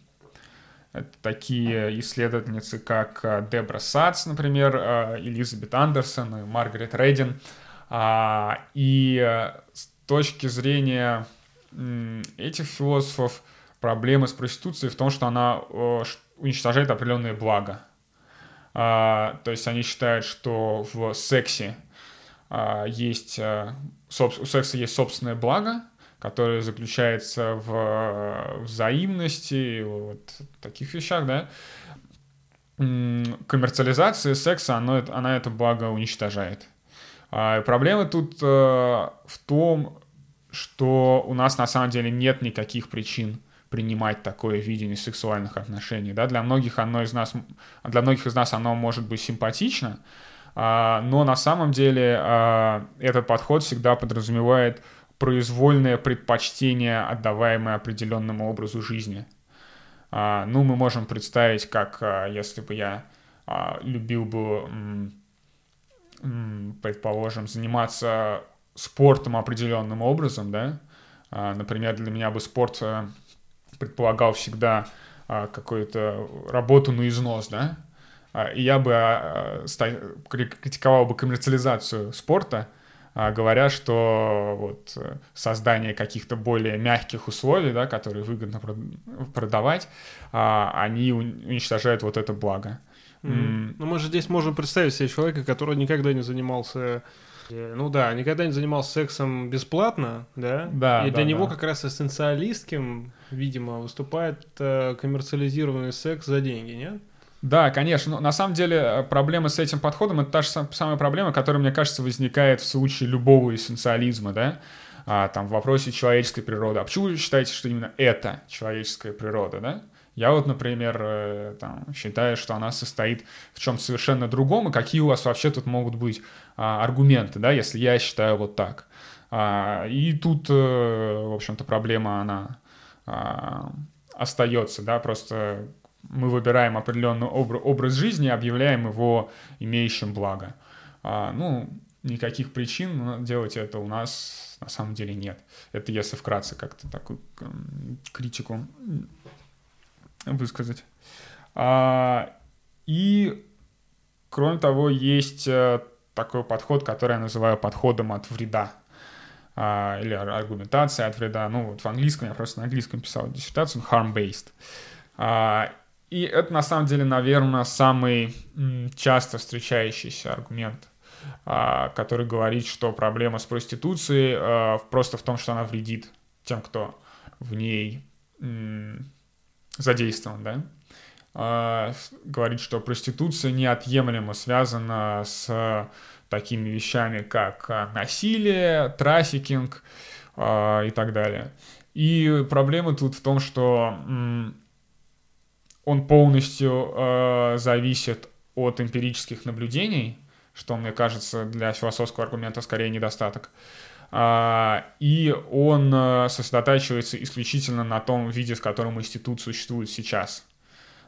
Это такие исследовательницы, как а, Дебра Сац, например, а, Элизабет Андерсон и Маргарет Рейдин. А, и а, с точки зрения этих философов проблема с проституцией в том, что она уничтожает определенные блага. А, то есть они считают, что в сексе а, есть, а, у секса есть собственное благо, которое заключается в взаимности, вот таких вещах, да. Коммерциализация секса, она, она это благо уничтожает. А проблема тут э, в том, что у нас на самом деле нет никаких причин принимать такое видение сексуальных отношений. Да? Для, многих оно из нас, для многих из нас оно может быть симпатично, а, но на самом деле а, этот подход всегда подразумевает произвольное предпочтение, отдаваемое определенному образу жизни. А, ну, мы можем представить, как если бы я любил бы, предположим, заниматься спортом определенным образом, да, например, для меня бы спорт э, предполагал всегда а, какую-то работу на износ, да, а, я бы а, критиковал бы коммерциализацию спорта, говоря, что вот создание каких-то более мягких условий, да, которые выгодно продавать, они уничтожают вот это благо. Mm-hmm. Ну, мы же здесь можем представить себе человека, который никогда не занимался Э, ну да, никогда не занимался сексом бесплатно, да? Да. И да, для него да. как раз эссенциалистским, видимо, выступает э, коммерциализированный секс за деньги, нет? Да, конечно. Но на самом деле э, проблема с этим подходом это та же самая проблема, которая, мне кажется, возникает в случае любого эссенциализма, да? А, там в вопросе человеческой природы. А почему вы считаете, что именно это человеческая природа, да? Я вот, например, э, там, считаю, что она состоит в чем-то совершенно другом, и какие у вас вообще тут могут быть а, аргументы, да, если я считаю вот так. А, и тут, э, в общем-то, проблема, она а, остается, да, просто мы выбираем определенный образ жизни объявляем его имеющим благо. А, ну, никаких причин делать это у нас на самом деле нет. Это если вкратце как-то такую критику высказать. А, и, кроме того, есть э, такой подход, который я называю подходом от вреда а, или аргументация от вреда. Ну, вот в английском, я просто на английском писал диссертацию, harm-based. А, и это, на самом деле, наверное, самый часто встречающийся аргумент, а, который говорит, что проблема с проституцией а, просто в том, что она вредит тем, кто в ней задействован, да, а, говорит, что проституция неотъемлемо связана с такими вещами, как насилие, трафикинг и так далее. И проблема тут в том, что он полностью зависит от эмпирических наблюдений, что, мне кажется, для философского аргумента скорее недостаток. А, и он э, сосредотачивается исключительно на том виде, в котором институт существует сейчас.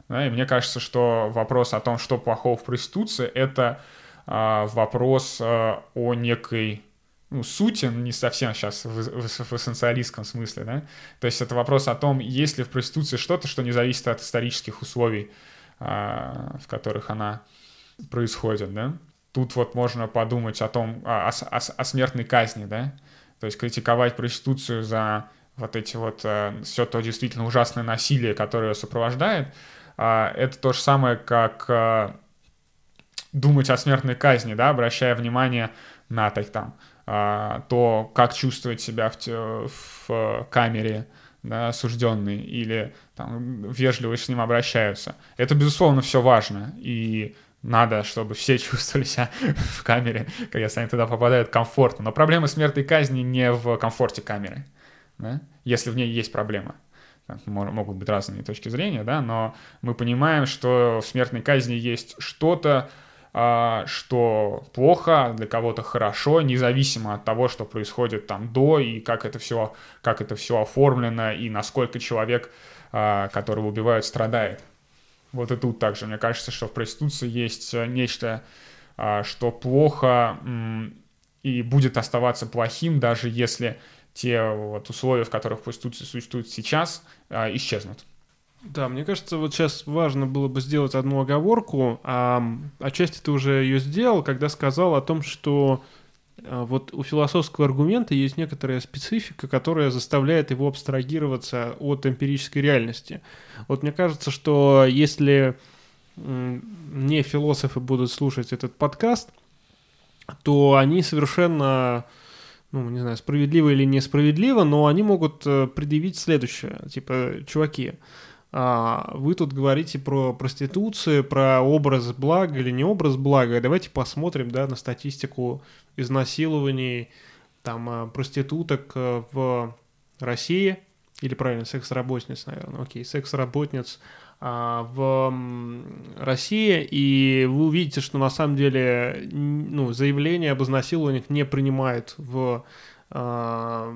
Да, и мне кажется, что вопрос о том, что плохого в проституции, это а, вопрос э, о некой ну, сути, не совсем сейчас в, в, в эссенциалистском смысле, да, то есть это вопрос о том, есть ли в проституции что-то, что не зависит от исторических условий, а, в которых она происходит, да? Тут вот можно подумать о том, о, о, о смертной казни, да, то есть критиковать проституцию за вот эти вот, э, все то действительно ужасное насилие, которое ее сопровождает, э, это то же самое, как э, думать о смертной казни, да, обращая внимание на так, там, то, как чувствует себя в, в камере, да, осужденный, или там, вежливо с ним обращаются. Это, безусловно, все важно, и надо, чтобы все (laughs) чувствовали себя в камере, если они туда попадают комфортно. Но проблема смертной казни не в комфорте камеры, да? если в ней есть проблема. Могут быть разные точки зрения, да, но мы понимаем, что в смертной казни есть что-то, а, что плохо, для кого-то хорошо, независимо от того, что происходит там до, и как это все, как это все оформлено, и насколько человек, а, которого убивают, страдает. Вот и тут также, мне кажется, что в проституции есть э, нечто, а, что плохо и будет оставаться плохим, даже если те вот условия, в которых проституция существует сейчас, а, исчезнут. Да, мне кажется, вот сейчас важно было бы сделать одну оговорку, а отчасти ты уже ее сделал, когда сказал о том, что а, вот у философского аргумента есть некоторая специфика, которая заставляет его абстрагироваться от эмпирической реальности. Вот мне кажется, что если не философы будут слушать этот подкаст, то они совершенно, ну, не знаю, справедливо или несправедливо, но они могут э, предъявить следующее. Типа, чуваки, вы тут говорите про проституцию, про образ блага или не образ блага. Давайте посмотрим, да, на статистику изнасилований, там, а, проституток э, в России, или правильно, секс-работниц, наверное, окей, секс-работниц а, в России, и вы увидите, что на самом деле ну, заявление об изнасилованиях не принимают в в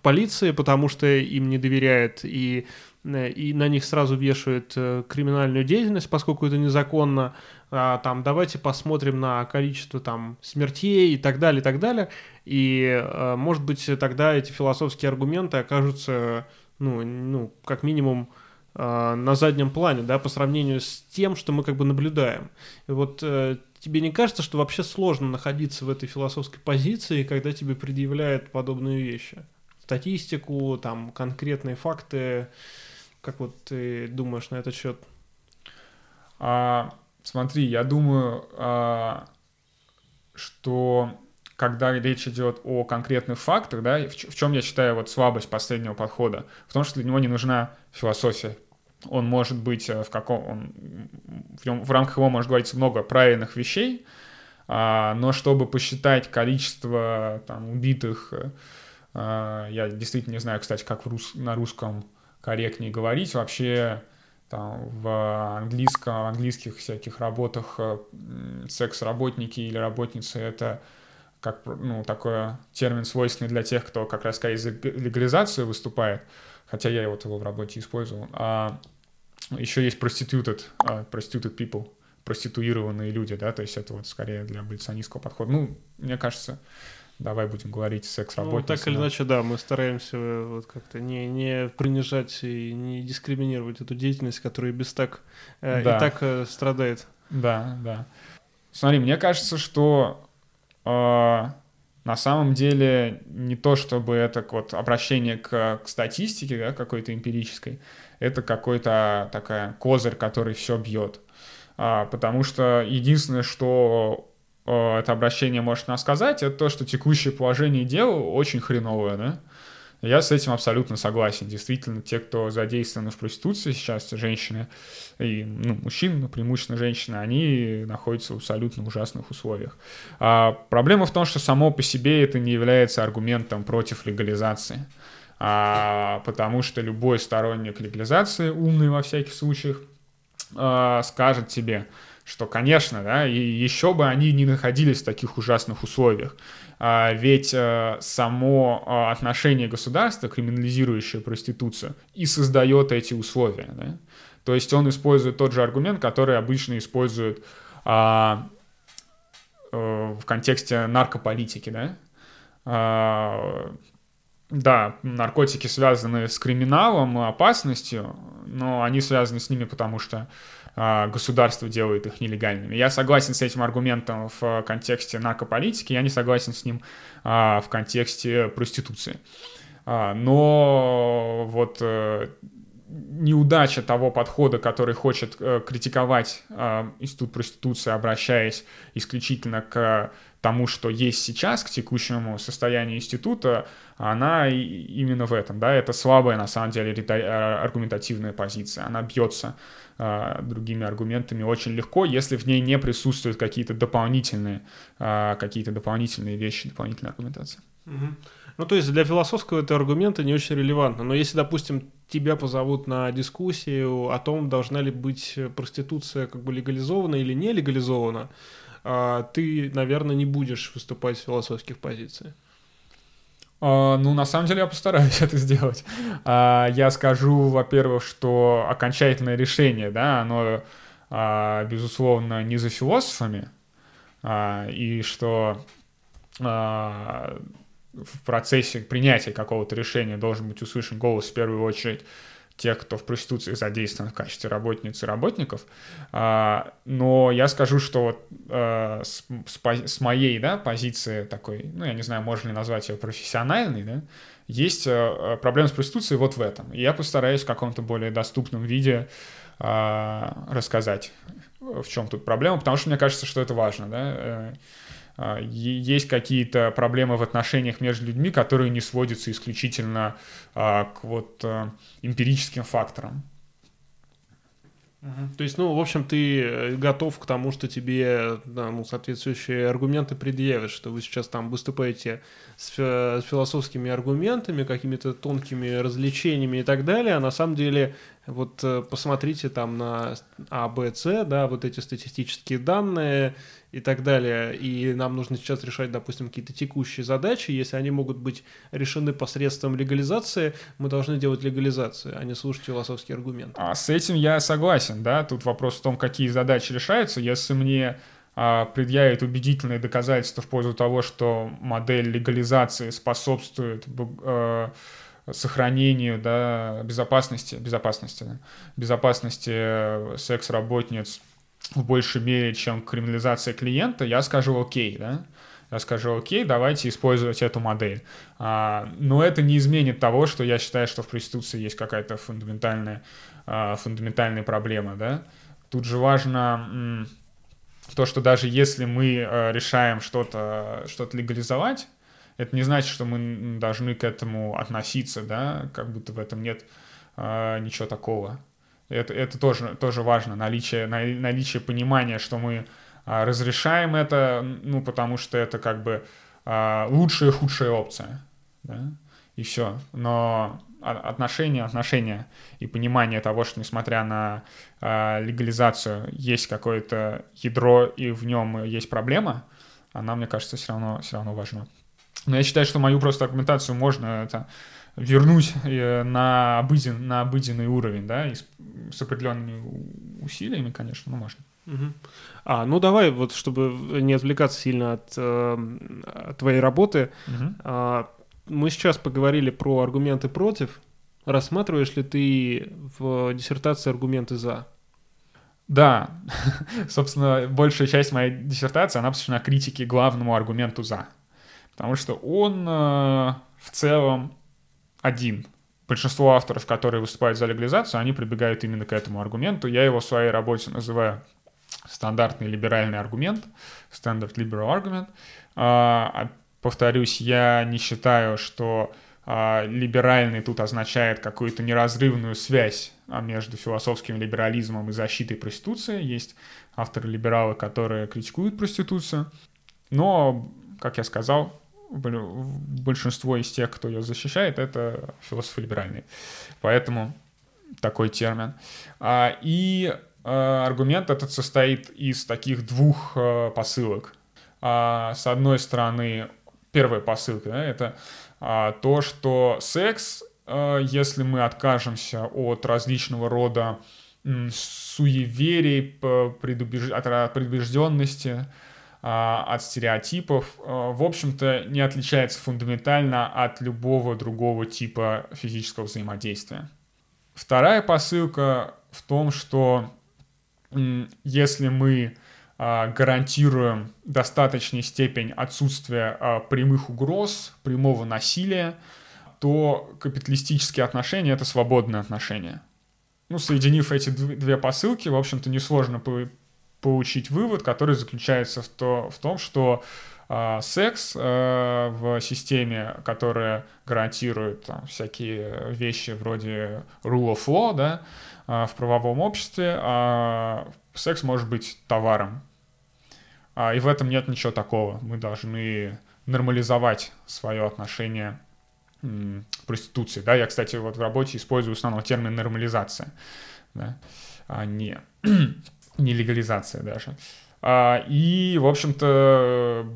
полиции, потому что им не доверяют, и и на них сразу вешают э, криминальную деятельность, поскольку это незаконно, а, там, давайте посмотрим на количество там смертей и так далее, и так далее, и, э, может быть, тогда эти философские аргументы окажутся, ну, ну как минимум, на заднем плане, да, по сравнению с тем, что мы как бы наблюдаем. И вот тебе не кажется, что вообще сложно находиться в этой философской позиции, когда тебе предъявляют подобные вещи? Статистику, там, конкретные факты, как вот ты думаешь на этот счет? А, смотри, я думаю, а, что когда речь идет о конкретных фактах, да, в, в чем я считаю вот слабость последнего подхода, в том, что для него не нужна философия. Он может быть э, в каком, он, в, нем, в рамках его может говориться много правильных вещей, а, но чтобы посчитать количество там убитых, а, я действительно не знаю, кстати, как в рус, на русском корректнее говорить. Вообще там, в английском, английских всяких работах э, секс-работники или работницы — это как ну, такой термин свойственный для тех, кто как раз за легализацию выступает, хотя я вот его в работе использовал. А еще есть prostituted, prostituted people, проституированные люди, да, то есть это вот скорее для аболиционистского подхода. Ну, мне кажется, давай будем говорить секс-работница. Ну, так или иначе, да, мы стараемся э, вот как-то не, не принижать и не дискриминировать эту деятельность, которая без так, э, да. и так э, страдает. Да, да. Смотри, мне кажется, что э, на самом деле не то, чтобы это вот обращение к, к статистике да, какой-то эмпирической, это какой-то такая козырь, который все бьет. А, потому что единственное, что это обращение может нам сказать, это то, что текущее положение дел очень хреновое, да? Я с этим абсолютно согласен. Действительно, те, кто задействованы в проституции сейчас, женщины и ну, мужчины, но преимущественно женщины, они находятся в абсолютно ужасных условиях. А проблема в том, что само по себе это не является аргументом против легализации. А, потому что любой сторонник легализации, умный во всяких случаях, а, скажет тебе, что, конечно, да, и еще бы они не находились в таких ужасных условиях. А, ведь а, само а, отношение государства, криминализирующее проституцию, и создает эти условия. Да? То есть он использует тот же аргумент, который обычно используют а, а, в контексте наркополитики. Да? А, да, наркотики связаны с криминалом, опасностью, но они связаны с ними, потому что государство делает их нелегальными. Я согласен с этим аргументом в контексте наркополитики, я не согласен с ним а, в контексте проституции. А, но вот э, неудача того подхода, который хочет э, критиковать институт проституции, обращаясь исключительно к тому, что есть сейчас, к текущему состоянию института, она именно в этом, да, это слабая, на самом деле, аргументативная позиция, она бьется а, другими аргументами очень легко, если в ней не присутствуют какие-то дополнительные, а, какие-то дополнительные вещи, дополнительная аргументация. Угу. Ну, то есть для философского это аргументы не очень релевантно. Но если, допустим, тебя позовут на дискуссию о том, должна ли быть проституция как бы легализована или не легализована, а, ты, наверное, не будешь выступать с философских позиций. А, ну, на самом деле я постараюсь (laughs) это сделать. А, я скажу, во-первых, что окончательное решение, да, оно, а, безусловно, не за философами, и что в процессе принятия какого-то решения должен быть услышан голос в первую очередь тех, кто в проституции задействован в качестве работниц и работников. А, но я скажу, что вот а, с, с моей да, позиции такой, ну, я не знаю, можно ли назвать ее профессиональной, да, есть а, проблема с проституцией вот в этом. И я постараюсь в каком-то более доступном виде рассказать, в чем тут проблема, потому что мне кажется, что это важно, да, э, есть какие-то проблемы в отношениях между людьми, которые не сводятся исключительно а, к вот э, эмпирическим факторам. То есть, ну, в общем, ты э, готов к тому, что тебе да, ну, соответствующие аргументы предъявят, что вы сейчас там выступаете с, с философскими аргументами, какими-то тонкими развлечениями и так далее, а на самом деле вот э, посмотрите там на А, Б, С, да, вот эти статистические данные и так далее, и нам нужно сейчас решать, допустим, какие-то текущие задачи, если они могут быть решены посредством легализации, мы должны делать легализацию, а не слушать философские аргументы. А с этим я согласен, да, тут вопрос в том, какие задачи решаются, если мне а, предъявит убедительные доказательства в пользу того, что модель легализации способствует э, сохранению да, безопасности, безопасности, безопасности э, секс-работниц в большей мере, чем криминализация клиента, я скажу окей, да, я скажу, окей, давайте использовать эту модель. А, но это не изменит того, что я считаю, что в проституции есть какая-то фундаментальная, а, фундаментальная проблема, да. Тут же важно то, что даже если мы а, решаем что-то что легализовать, это не значит, что мы должны к этому относиться, да, как будто в этом нет э, ничего такого. Это, это тоже, тоже важно, наличие, наличие понимания, что мы э, разрешаем это, ну, потому что это как бы э, лучшая и худшая опция, да, и все. Но отношения, отношения и понимание того, что несмотря на э, легализацию есть какое-то ядро и в нем есть проблема, она, мне кажется, все равно, все равно важна. Но я считаю, что мою просто аргументацию можно это вернуть э, на, обыден, на обыденный уровень, да, и с, с определенными усилиями, конечно, ну, можно. Угу. А, ну давай, вот чтобы не отвлекаться сильно от, э, твоей работы, угу. э, мы сейчас поговорили про аргументы против. Рассматриваешь ли ты в диссертации аргументы за? Да, (laughs) собственно, большая часть моей диссертации, она посвящена критике главному аргументу «за». Потому что он э, в целом один. Большинство авторов, которые выступают за легализацию, они прибегают именно к этому аргументу. Я его в своей работе называю стандартный либеральный аргумент, standard liberal argument. А, а, повторюсь, я не считаю, что а, либеральный тут означает какую-то неразрывную связь между философским либерализмом и защитой проституции. Есть авторы-либералы, которые критикуют проституцию. Но, как я сказал, большинство из тех, кто ее защищает, это философы либеральные. Поэтому такой термин. А, и а, аргумент этот состоит из таких двух а, посылок. С одной стороны, первая посылка, да, это то, что секс, если мы откажемся от различного рода суеверий, предубежденности, а, от стереотипов, а, в общем-то, не отличается фундаментально от любого другого типа физического взаимодействия. Вторая посылка в том, что если мы а, гарантируем достаточной степень отсутствия прямых угроз, прямого насилия, то капиталистические отношения — это свободные отношения. Ну, соединив эти две посылки, в общем-то, несложно получить вывод, который заключается в, то, в том, что э, секс э, в системе, которая гарантирует там, всякие вещи вроде rule of law, да, э, в правовом обществе, э, секс может быть товаром. Э, и в этом нет ничего такого. Мы должны нормализовать свое отношение к проституции. Да? Я, кстати, вот в работе использую в основном термин нормализация, да? а не не легализация даже. А, и, в общем-то,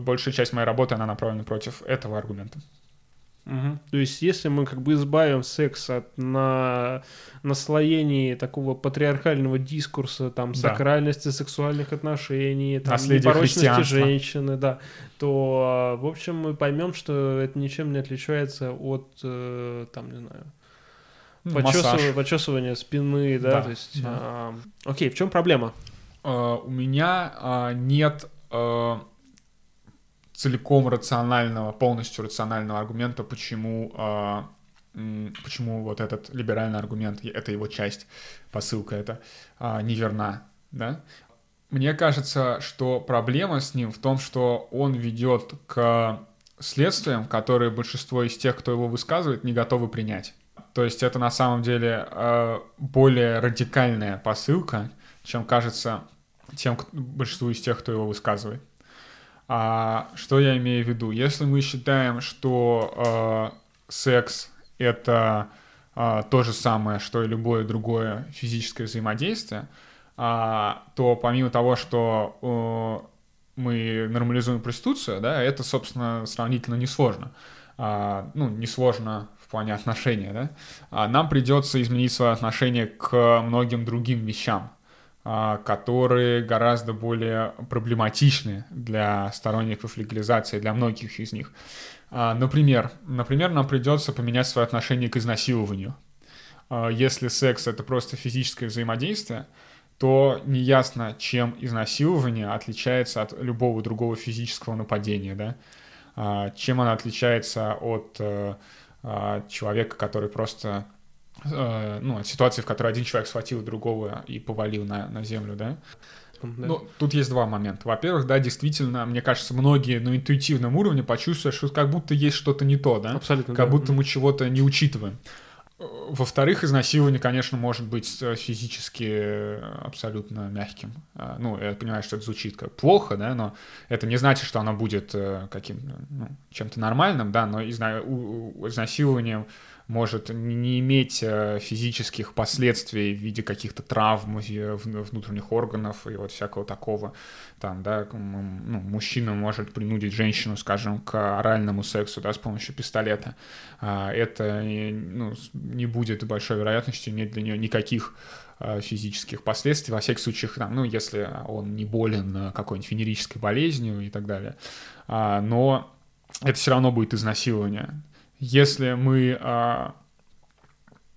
большая часть моей работы, она направлена против этого аргумента. Угу. То есть, если мы как бы избавим секс от на... наслоений такого патриархального дискурса, там, да. сакральности сексуальных отношений, там, непорочности женщины, да, то, в общем, мы поймем, что это ничем не отличается от, э, там, не знаю, Почесывание, почесывание спины, да, Да, то есть... да. а, окей, в чем проблема? А, у меня а, нет а, целиком рационального, полностью рационального аргумента, почему, а, почему вот этот либеральный аргумент, это его часть, посылка это, а, неверна, да? Мне кажется, что проблема с ним в том, что он ведет к следствиям, которые большинство из тех, кто его высказывает, не готовы принять. То есть это на самом деле э, более радикальная посылка, чем кажется тем к- большинству из тех, кто его высказывает. А, что я имею в виду? Если мы считаем, что э, секс это э, то же самое, что и любое другое физическое взаимодействие, а, то помимо того, что э, мы нормализуем проституцию, да, это, собственно, сравнительно несложно. А, ну, несложно плане отношения, да. А нам придется изменить свое отношение к многим другим вещам, а, которые гораздо более проблематичны для сторонников легализации, для многих из них. А, Например, например, нам придется поменять свое отношение к изнасилованию. Если секс — это просто физическое взаимодействие, то неясно, чем изнасилование отличается от любого другого физического нападения, да? Чем оно отличается от э, человека, который просто э, ну, от ситуации, в которой один человек схватил другого и повалил на, на землю, да? Да. Ну, тут есть два момента. Во-первых, да, действительно, мне кажется, многие на интуитивном уровне почувствуют, что как будто есть что-то не то, да? Абсолютно. Как да. будто мы чего-то не учитываем. Во-вторых, изнасилование, конечно, может быть э, физически э, абсолютно мягким. А, Ну, я понимаю, что это звучит как плохо, да, но это не значит, что оно будет э, каким ну, чем-то нормальным, да, но изна- у- у- изнасилование может не- иметь э, физических последствий в виде каких-то травм в- в- внутренних органов и вот всякого такого. Там, да, ну, мужчина может принудить женщину, скажем, к оральному сексу, да, с помощью пистолета. А, Это э, ну, не будет большой вероятностью иметь для нее никаких э, физических последствий, во всех случаях, там, ну, если он не болен э, какой-нибудь венерической болезнью и так далее. А, Но это все равно будет изнасилование. Если мы а,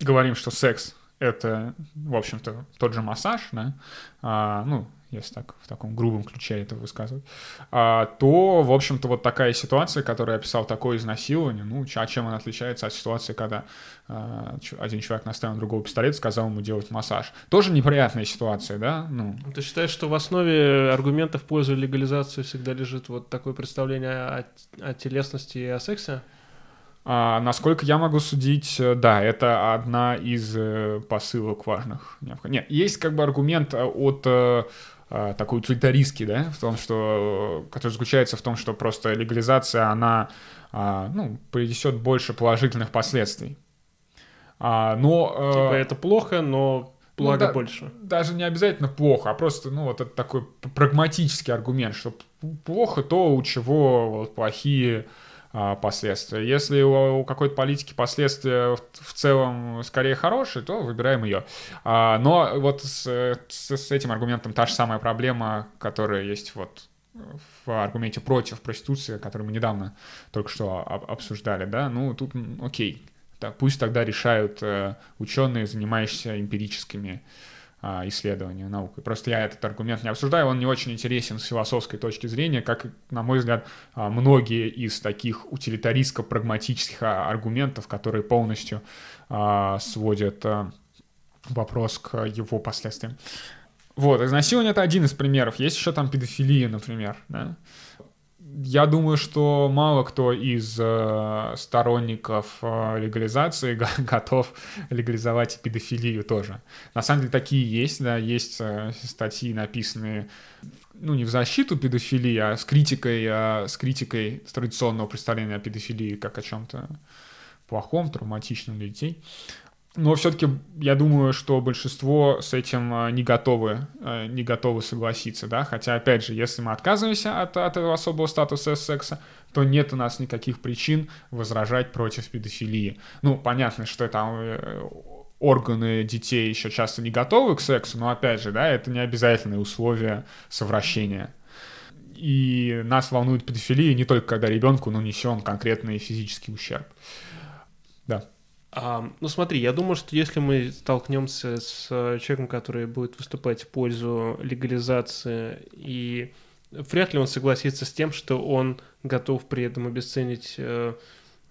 говорим, что секс это, в общем-то, тот же массаж, да, а, ну, если так в таком грубом ключе это высказывать, а, то, в общем-то, вот такая ситуация, которую я описал, такое изнасилование, ну, а чем она отличается от ситуации, когда а, один человек наставил на другого пистолет, сказал ему делать массаж. Тоже неприятная ситуация, да, ну, Ты считаешь, что в основе аргументов в пользу легализации всегда лежит вот такое представление о, о телесности и о сексе? А, насколько я могу судить, э, да, это одна из э, посылок важных. Нет, есть как бы аргумент э, от такой утилитаристский, да, в том, что, который заключается в том, что просто легализация, она, а, ну, принесет больше положительных последствий. А, но... Типа это плохо, но ну благо да. больше. даже не обязательно плохо, а просто, ну, вот это такой прагматический аргумент, что плохо то, у чего вот плохие последствия. Если у, у какой-то политики последствия в, в целом скорее хорошие, то выбираем ее. А, но вот с, с, с этим аргументом та же самая проблема, которая есть вот в аргументе против проституции, который мы недавно только что об- обсуждали, да, ну, тут, окей, да, пусть тогда решают э, ученые, занимающиеся эмпирическими а, исследованиями, наукой. Просто я этот аргумент не обсуждаю, он не очень интересен с философской точки зрения, как, на мой взгляд, а, многие из таких утилитаристско-прагматических а, аргументов, которые полностью а, сводят а, вопрос к его последствиям. Вот, изнасилование — это один из примеров. Есть еще там педофилия, например, да? Я думаю, что мало кто из э, сторонников э, легализации го- (laughs) готов легализовать педофилию тоже. На самом деле такие есть, да, есть э, статьи, написанные, ну, не в защиту педофилии, а с критикой, э, с критикой традиционного представления о педофилии как о чем-то плохом, травматичном для детей. Но все-таки я думаю, что большинство с этим э, не готовы, э, не готовы согласиться, да. Хотя, опять же, если мы отказываемся от, от этого особого статуса секса, то нет у нас никаких причин возражать против педофилии. Ну, понятно, что это э, органы детей еще часто не готовы к сексу, но опять же, да, это не обязательное условие совращения. И нас волнует педофилия не только когда ребенку нанесен конкретный физический ущерб. А, ну смотри, я думаю, что если мы столкнемся с человеком, который будет выступать в пользу легализации, и вряд ли он согласится с тем, что он готов при этом обесценить э,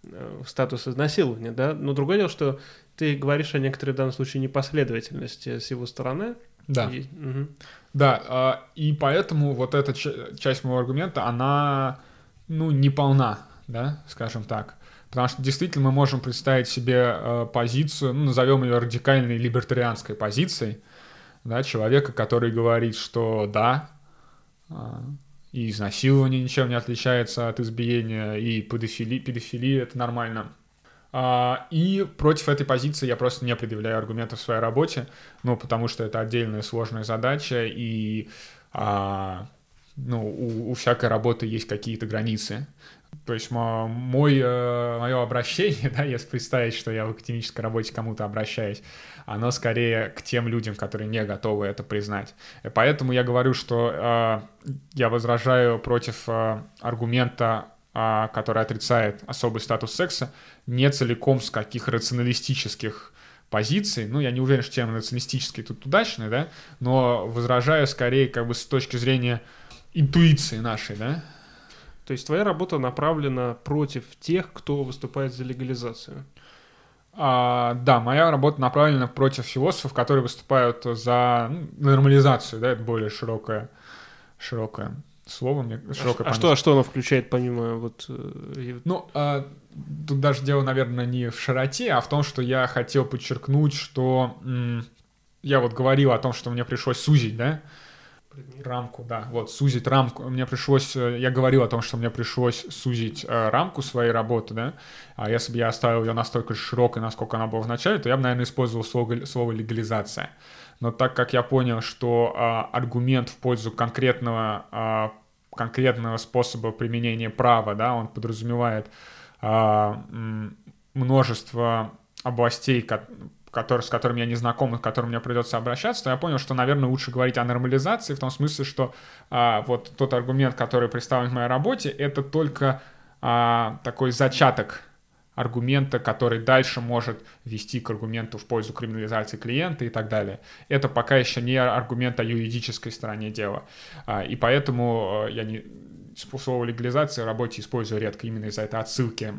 э, статус изнасилования, да. Но другое дело, что ты говоришь о некоторой в данном случае непоследовательности с его стороны. Да. И, угу. Да, э, и поэтому вот эта часть моего аргумента, она, ну, не полна, да, скажем так. Потому что действительно мы можем представить себе э, позицию, ну, назовем ее радикальной либертарианской позицией, да, человека, который говорит, что да, э, и изнасилование ничем не отличается от избиения, и педофилия, педофилия это нормально. А, и против этой позиции я просто не предъявляю аргументов в своей работе, ну, потому что это отдельная сложная задача, и а, ну, у, у всякой работы есть какие-то границы. То есть мой, э, мое обращение, (laughs) да, если представить, что я в академической работе кому-то обращаюсь, оно скорее к тем людям, которые не готовы это признать. И поэтому я говорю, что э, я возражаю против э, аргумента, э, который отрицает особый статус секса, не целиком с каких рационалистических позиций. Ну, я не уверен, что термин рационалистический тут удачный, да, но возражаю скорее как бы с точки зрения интуиции нашей, да, то есть твоя работа направлена против тех, кто выступает за легализацию. А, да, моя работа направлена против философов, которые выступают за ну, нормализацию, да, это более широкое, широкое слово, мне широкое а, а что, а что оно включает помимо вот... Э, ну, а, тут даже дело, наверное, не в широте, а в том, что я хотел подчеркнуть, что м- я вот говорил о том, что мне пришлось сузить, да, Рамку, да. Вот, сузить рамку. Мне пришлось, э, я говорил о том, что мне пришлось сузить э, рамку своей работы, да. А если бы я оставил ее настолько широкой, насколько она была в начале, то я бы, наверное, использовал слово, слово легализация. Но так как я понял, что э, аргумент в пользу конкретного, э, конкретного способа применения права, да, он подразумевает э, множество областей, который, с которым я не знаком и к которым мне придется обращаться, то я понял, что, наверное, лучше говорить о нормализации в том смысле, что а, вот тот аргумент, который представлен в моей работе, это только а, такой зачаток аргумента, который дальше может вести к аргументу в пользу криминализации клиента и так далее. Это пока еще не аргумент о юридической стороне дела. А, и поэтому а, я не слово легализации в работе использую редко именно из-за этой отсылки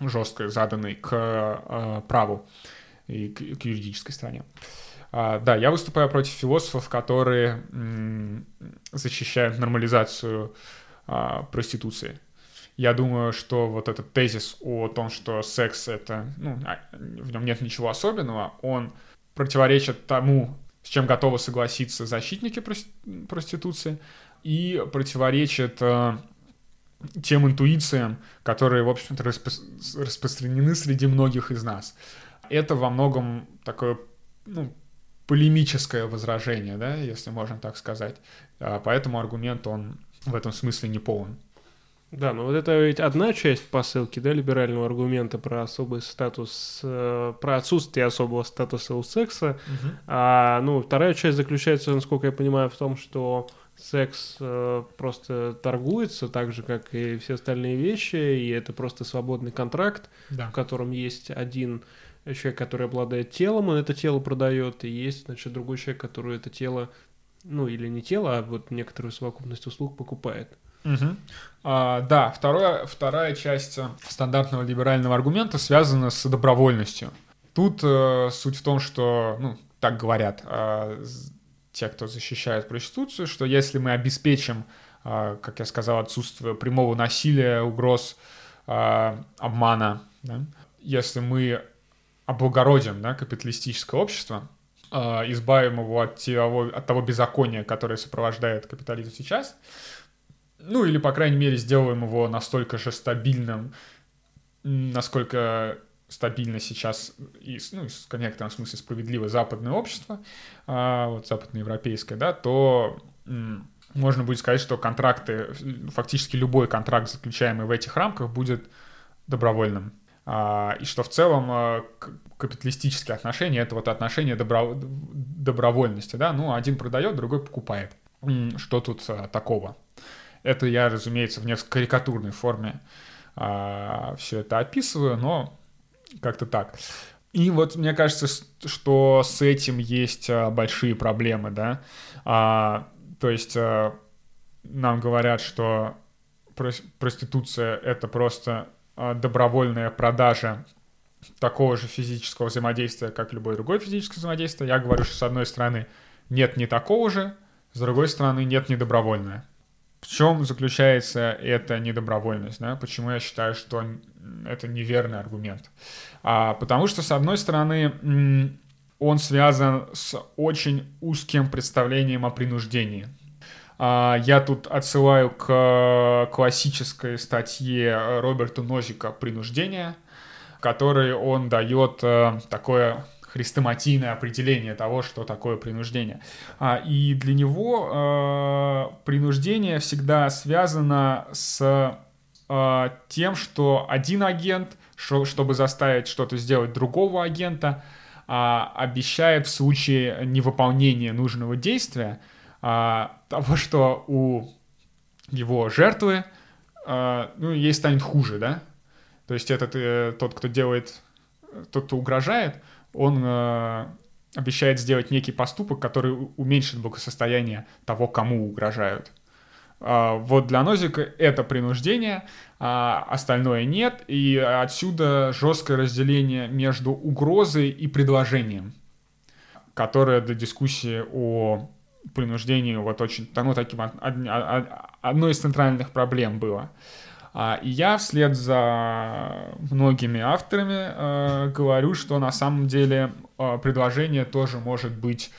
жесткой, заданной к э, праву и к, к юридической стороне. А, да, я выступаю против философов, которые м, защищают нормализацию а, проституции. Я думаю, что вот этот тезис о том, что секс это, ну, а, в нем нет ничего особенного, он противоречит тому, с чем готовы согласиться защитники проституции, и противоречит э, тем интуициям, которые, в общем-то, распро распространены среди многих из нас это во многом такое, ну, полемическое возражение, да, если можно так сказать. А, поэтому аргумент, он в этом смысле не полон. Да, ну вот это ведь одна часть посылки, да, либерального аргумента про особый статус, э, про отсутствие особого статуса у секса. Угу. А, ну, вторая часть заключается, насколько я понимаю, в том, что секс э, просто торгуется так же, как и все остальные вещи, и это просто свободный контракт, да. в котором есть один человек, который обладает телом, он это тело продает, и есть, значит, другой человек, который это тело, ну, или не тело, а вот некоторую совокупность услуг покупает. Угу. А, да, второе, вторая часть стандартного либерального аргумента связана с добровольностью. Тут э, суть в том, что, ну, так говорят э, те, кто защищает проституцию, что если мы обеспечим, э, как я сказал, отсутствие прямого насилия, угроз, э, обмана, да, если мы облагородим да, капиталистическое общество, э, избавим его от того, от того беззакония, которое сопровождает капитализм сейчас, ну или, по крайней мере, сделаем его настолько же стабильным, насколько стабильно сейчас и, ну, в некотором смысле справедливое западное общество, а, вот западноевропейское, да, то можно будет сказать, что контракты, фактически любой контракт, заключаемый в этих рамках, будет добровольным. А, и что в целом а, капиталистические отношения — это вот отношения добро... добровольности, да, ну, один продает, другой покупает. Что тут а, такого? Это я, разумеется, в несколько карикатурной форме все это описываю, но Как-то так. И вот мне кажется, что с этим есть большие проблемы, да. А, то есть нам говорят, что проституция это просто добровольная продажа такого же физического взаимодействия, как любое другое физическое взаимодействие. Я говорю, что с одной стороны нет не такого же, с другой стороны нет не добровольное. В чем заключается эта недобровольность? Да? Почему я считаю, что это неверный аргумент? А, потому что, с одной стороны, он связан с очень узким представлением о принуждении. А, я тут отсылаю к классической статье Роберта Нозика «Принуждение», который он дает э, такое хрестоматийное определение того, что такое принуждение. А, и для него э, принуждение всегда связано с э, тем, что один агент, чтобы заставить что-то сделать другого агента, а, обещает в случае невыполнения нужного действия а, того, что у его жертвы ну, ей станет хуже, да? То есть этот, э, тот, кто делает, тот, кто угрожает, он э, обещает сделать некий поступок, который уменьшит благосостояние того, кому угрожают. А, вот для Нозика это принуждение, а остальное нет, и отсюда жесткое разделение между угрозой и предложением, которое для дискуссии о принуждении вот очень, ну, таким, одной из центральных проблем было. А, и я вслед за многими авторами э, говорю, что на самом деле э, предложение тоже может быть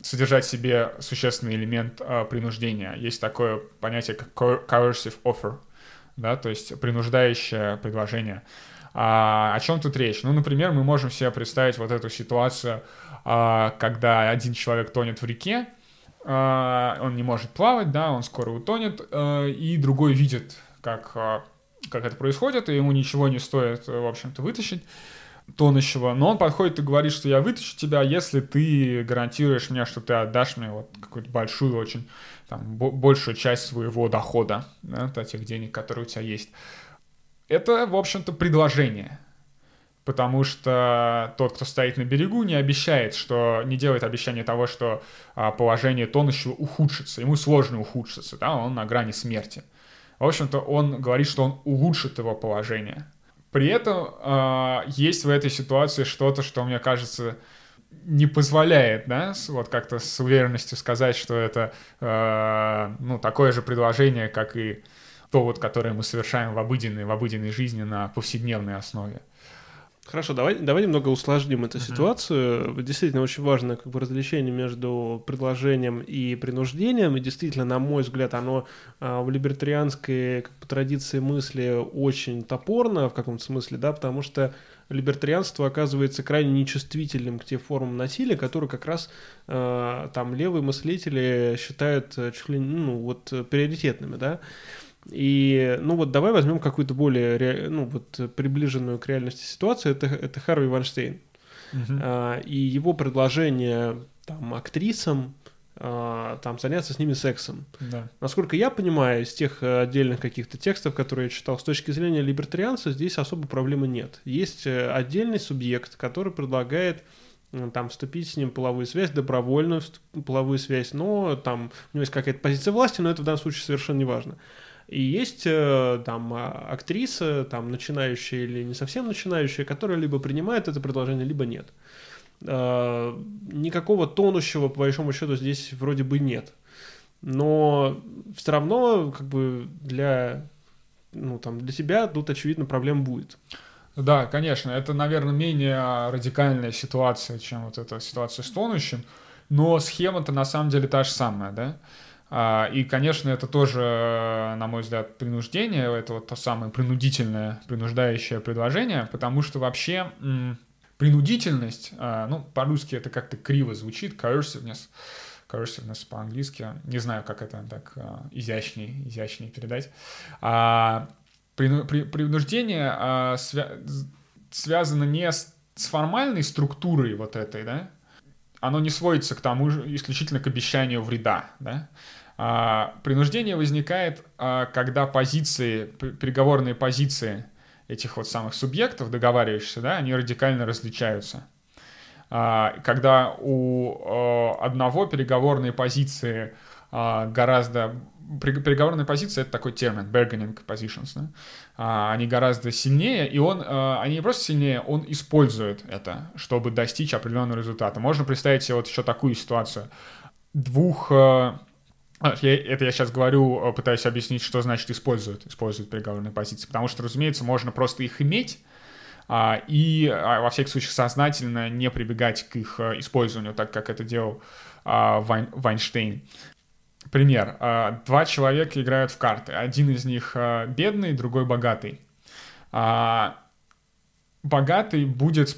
содержать в себе существенный элемент э, принуждения. Есть такое понятие, как coercive offer, да, то есть принуждающее предложение. А, о чем тут речь? Ну, например, мы можем себе представить вот эту ситуацию, а, когда один человек тонет в реке, он не может плавать, да, он скоро утонет, а, и другой видит как, а, как это происходит, и ему ничего не стоит, в общем-то, вытащить тонущего, но он подходит и говорит, что я вытащу тебя, если ты гарантируешь мне, что ты отдашь мне вот какую-то большую, очень там, большую часть своего дохода, да, этих денег, которые у тебя есть. Это, в общем-то, предложение. Потому что тот, кто стоит на берегу, не обещает, что не делает обещания того, что а, положение тонущего ухудшится. Ему сложно ухудшиться, да, он на грани смерти. В общем-то, он говорит, что он улучшит его положение. При этом э, есть в этой ситуации что-то, что, мне кажется, не позволяет, да, вот как-то с уверенностью сказать, что это, э, ну, такое же предложение, как и то, вот, которое мы совершаем в обыденной, в обыденной жизни на повседневной основе. Хорошо, давай, давай немного усложним эту uh-huh. ситуацию. Действительно, очень важно как бы различение между предложением и принуждением. И действительно, на мой взгляд, оно а, в либертарианской как бы, традиции мысли очень топорно в каком-то смысле, да, потому что либертарианство оказывается крайне нечувствительным к тем формам насилия, которые как раз э, там левые мыслители считают э, чуть ли ну, вот, приоритетными, да. И, ну вот давай возьмем какую-то более, ну вот приближенную к реальности ситуацию, это, это Харви Вайнштейн. Uh-huh. А, и его предложение там актрисам а, там заняться с ними сексом. Да. Насколько я понимаю, из тех отдельных каких-то текстов, которые я читал, с точки зрения либертарианца, здесь особо проблемы нет. Есть э, отдельный субъект, который предлагает там вступить с ним в половую связь, добровольную половую связь, но там у него есть какая-то позиция власти, но это в данном случае совершенно не важно. И есть э, там а, актриса, там начинающая или не совсем начинающая, которая либо принимает это предложение, либо нет. Э, никакого тонущего, по большому счету, здесь вроде бы нет. Но все равно, как бы, для, ну, там, для тебя тут, очевидно, проблем будет. Да, конечно, это, наверное, менее радикальная ситуация, чем вот эта ситуация с тонущим, но схема-то на самом деле та же самая, да? А, и, конечно, это тоже, на мой взгляд, принуждение, это вот то самое принудительное, принуждающее предложение, потому что вообще принудительность, а, ну, по-русски это как-то криво звучит, coerciveness, coerciveness по-английски, не знаю, как это так а, изящнее, изящнее передать. Принуждение связано не с формальной структурой вот этой, да, оно не сводится к тому же исключительно к обещанию вреда, да, а, принуждение возникает, а, когда позиции, переговорные позиции этих вот самых субъектов, договариваешься, да, они радикально различаются. А, когда у э, одного переговорные позиции а, гораздо переговорная позиция — это такой термин, bargaining positions, да? а, они гораздо сильнее, и он, а, они не просто сильнее, он использует это, чтобы достичь определенного результата. Можно представить себе вот еще такую ситуацию. Двух... А, я, это я сейчас говорю, а, пытаюсь объяснить, что значит используют, используют переговорные позиции, потому что, разумеется, можно просто их иметь, а, и а, во всяких случаях сознательно не прибегать к их а, использованию, так как это делал а, Вайн, Вайнштейн. Пример. А, два человека играют в карты. Один из них а, бедный, другой богатый. А, богатый будет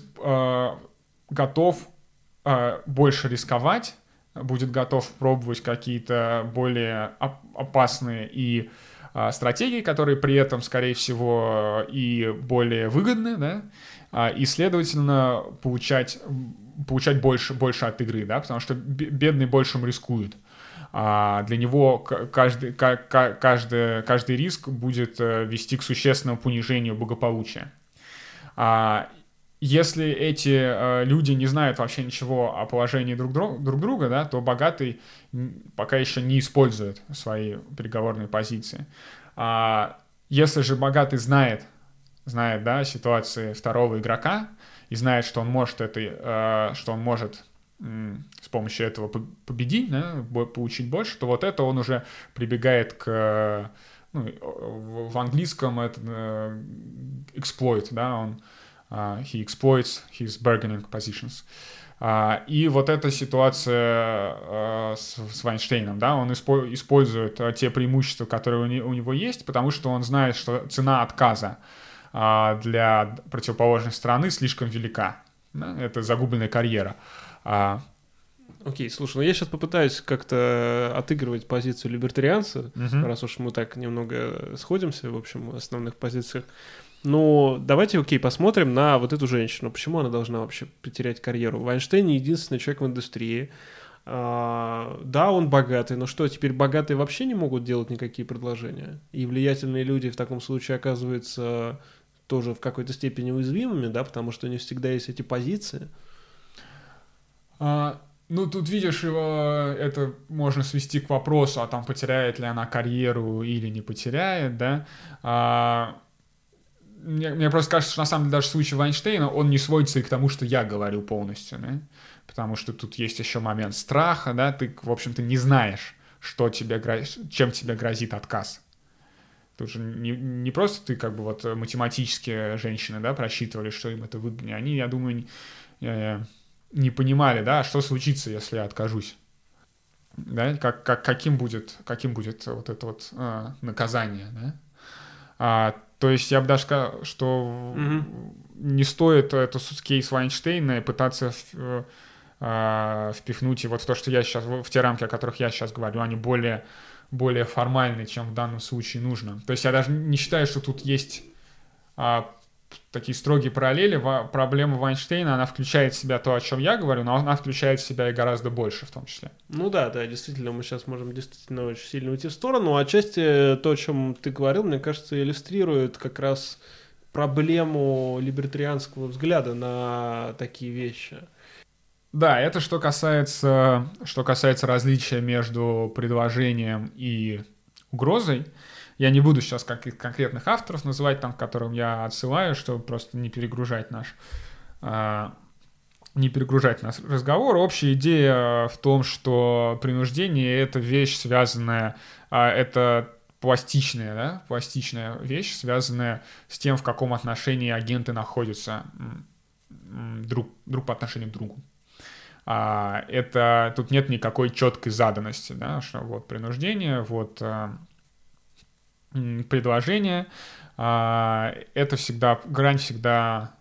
готов больше рисковать, будет готов пробовать какие-то более опасные и стратегии, которые при этом, скорее всего, и более выгодны, да, и, следовательно, получать, получать больше, больше от игры, да, потому что бедный большим рискует. А для него каждый, каждый, каждый риск будет э, вести к существенному понижению благополучия. А если эти э, люди не знают вообще ничего о положении друг, друг, друг друга, да, то богатый пока еще не использует свои переговорные позиции. А если же богатый знает, знает да, ситуации второго игрока и знает, что он может это, э, что он может с помощью этого победить, да, получить больше, то вот это он уже прибегает к ну, в английском это exploit, да, он he exploits his bargaining positions. Uh, и вот эта ситуация uh, с, с Вайнштейном, да, он испо- использует uh, те преимущества, которые у, не, у него есть, потому что он знает, что цена отказа uh, для противоположной стороны слишком велика. Это загубленная карьера. Uh, а... Окей, слушай, ну я сейчас попытаюсь как-то отыгрывать позицию либертарианца, угу. раз уж мы так немного сходимся, в общем, в основных позициях. Ну, давайте, окей, посмотрим на вот эту женщину. Почему она должна вообще потерять карьеру? Вайнштейн не единственный человек в индустрии. А, да, он богатый, но что, теперь богатые вообще не могут делать никакие предложения? И влиятельные люди в таком случае оказываются тоже в какой-то степени уязвимыми, да, потому что не всегда есть эти позиции. А, ну, тут видишь, его это можно свести к вопросу, а там потеряет ли она карьеру или не потеряет, да. А, мне, мне просто кажется, что на самом деле даже в случае Вайнштейна он не сводится и к тому, что я говорю полностью, да. Потому что тут есть еще момент страха, да, ты, в общем-то, не знаешь, что тебе грозит, чем тебе грозит отказ. Тут же не, не просто ты как бы вот математические женщины, да, просчитывали, что им это выгоднее. Они, я думаю, не, не понимали, да, что случится, если я откажусь. Да, как, как, каким, будет, каким будет вот это вот а, наказание, да. А, то есть я бы даже сказал, что угу. не стоит эту кейс Вайнштейна пытаться в, а, впихнуть и вот в то, что я сейчас, в те рамки, о которых я сейчас говорю, они более, более формальны, чем в данном случае нужно. То есть я даже не считаю, что тут есть а, такие строгие параллели, проблема Вайнштейна, она включает в себя то, о чем я говорю, но она включает в себя и гораздо больше в том числе. Ну да, да, действительно, мы сейчас можем действительно очень сильно уйти в сторону. Отчасти то, о чем ты говорил, мне кажется, иллюстрирует как раз проблему либертарианского взгляда на такие вещи. Да, это что касается, что касается различия между предложением и угрозой. Я не буду сейчас как конкретных авторов называть, там, к которым я отсылаю, чтобы просто не перегружать наш а, не перегружать наш разговор. Общая идея в том, что принуждение — это вещь, связанная, а, это пластичная, да, пластичная вещь, связанная с тем, в каком отношении агенты находятся друг, друг по отношению к другу. А, это тут нет никакой четкой заданности, да, что вот принуждение, вот а, предложение, а, это всегда, грань всегда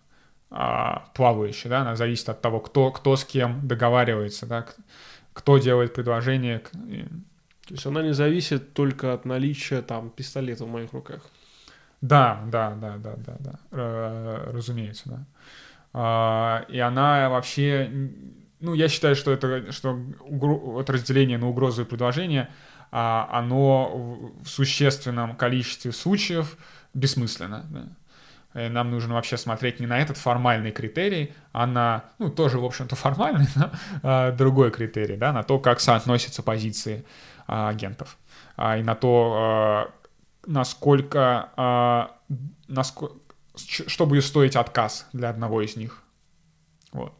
а, плавающая, да, она зависит от того, кто, кто с кем договаривается, да, кто делает предложение. То есть она не зависит только от наличия там пистолета в моих руках. Да, да, да, да, да, да, разумеется, да. А, и она вообще, ну, я считаю, что это, что это разделение на угрозу и предложение — оно в существенном количестве случаев бессмысленно. Да? И нам нужно вообще смотреть не на этот формальный критерий, а на, ну, тоже, в общем-то, формальный, (laughs) но а, другой критерий, да, на то, как соотносятся позиции а, агентов, а, и на то, а, насколько, а, насколько, что будет стоить отказ для одного из них. Вот.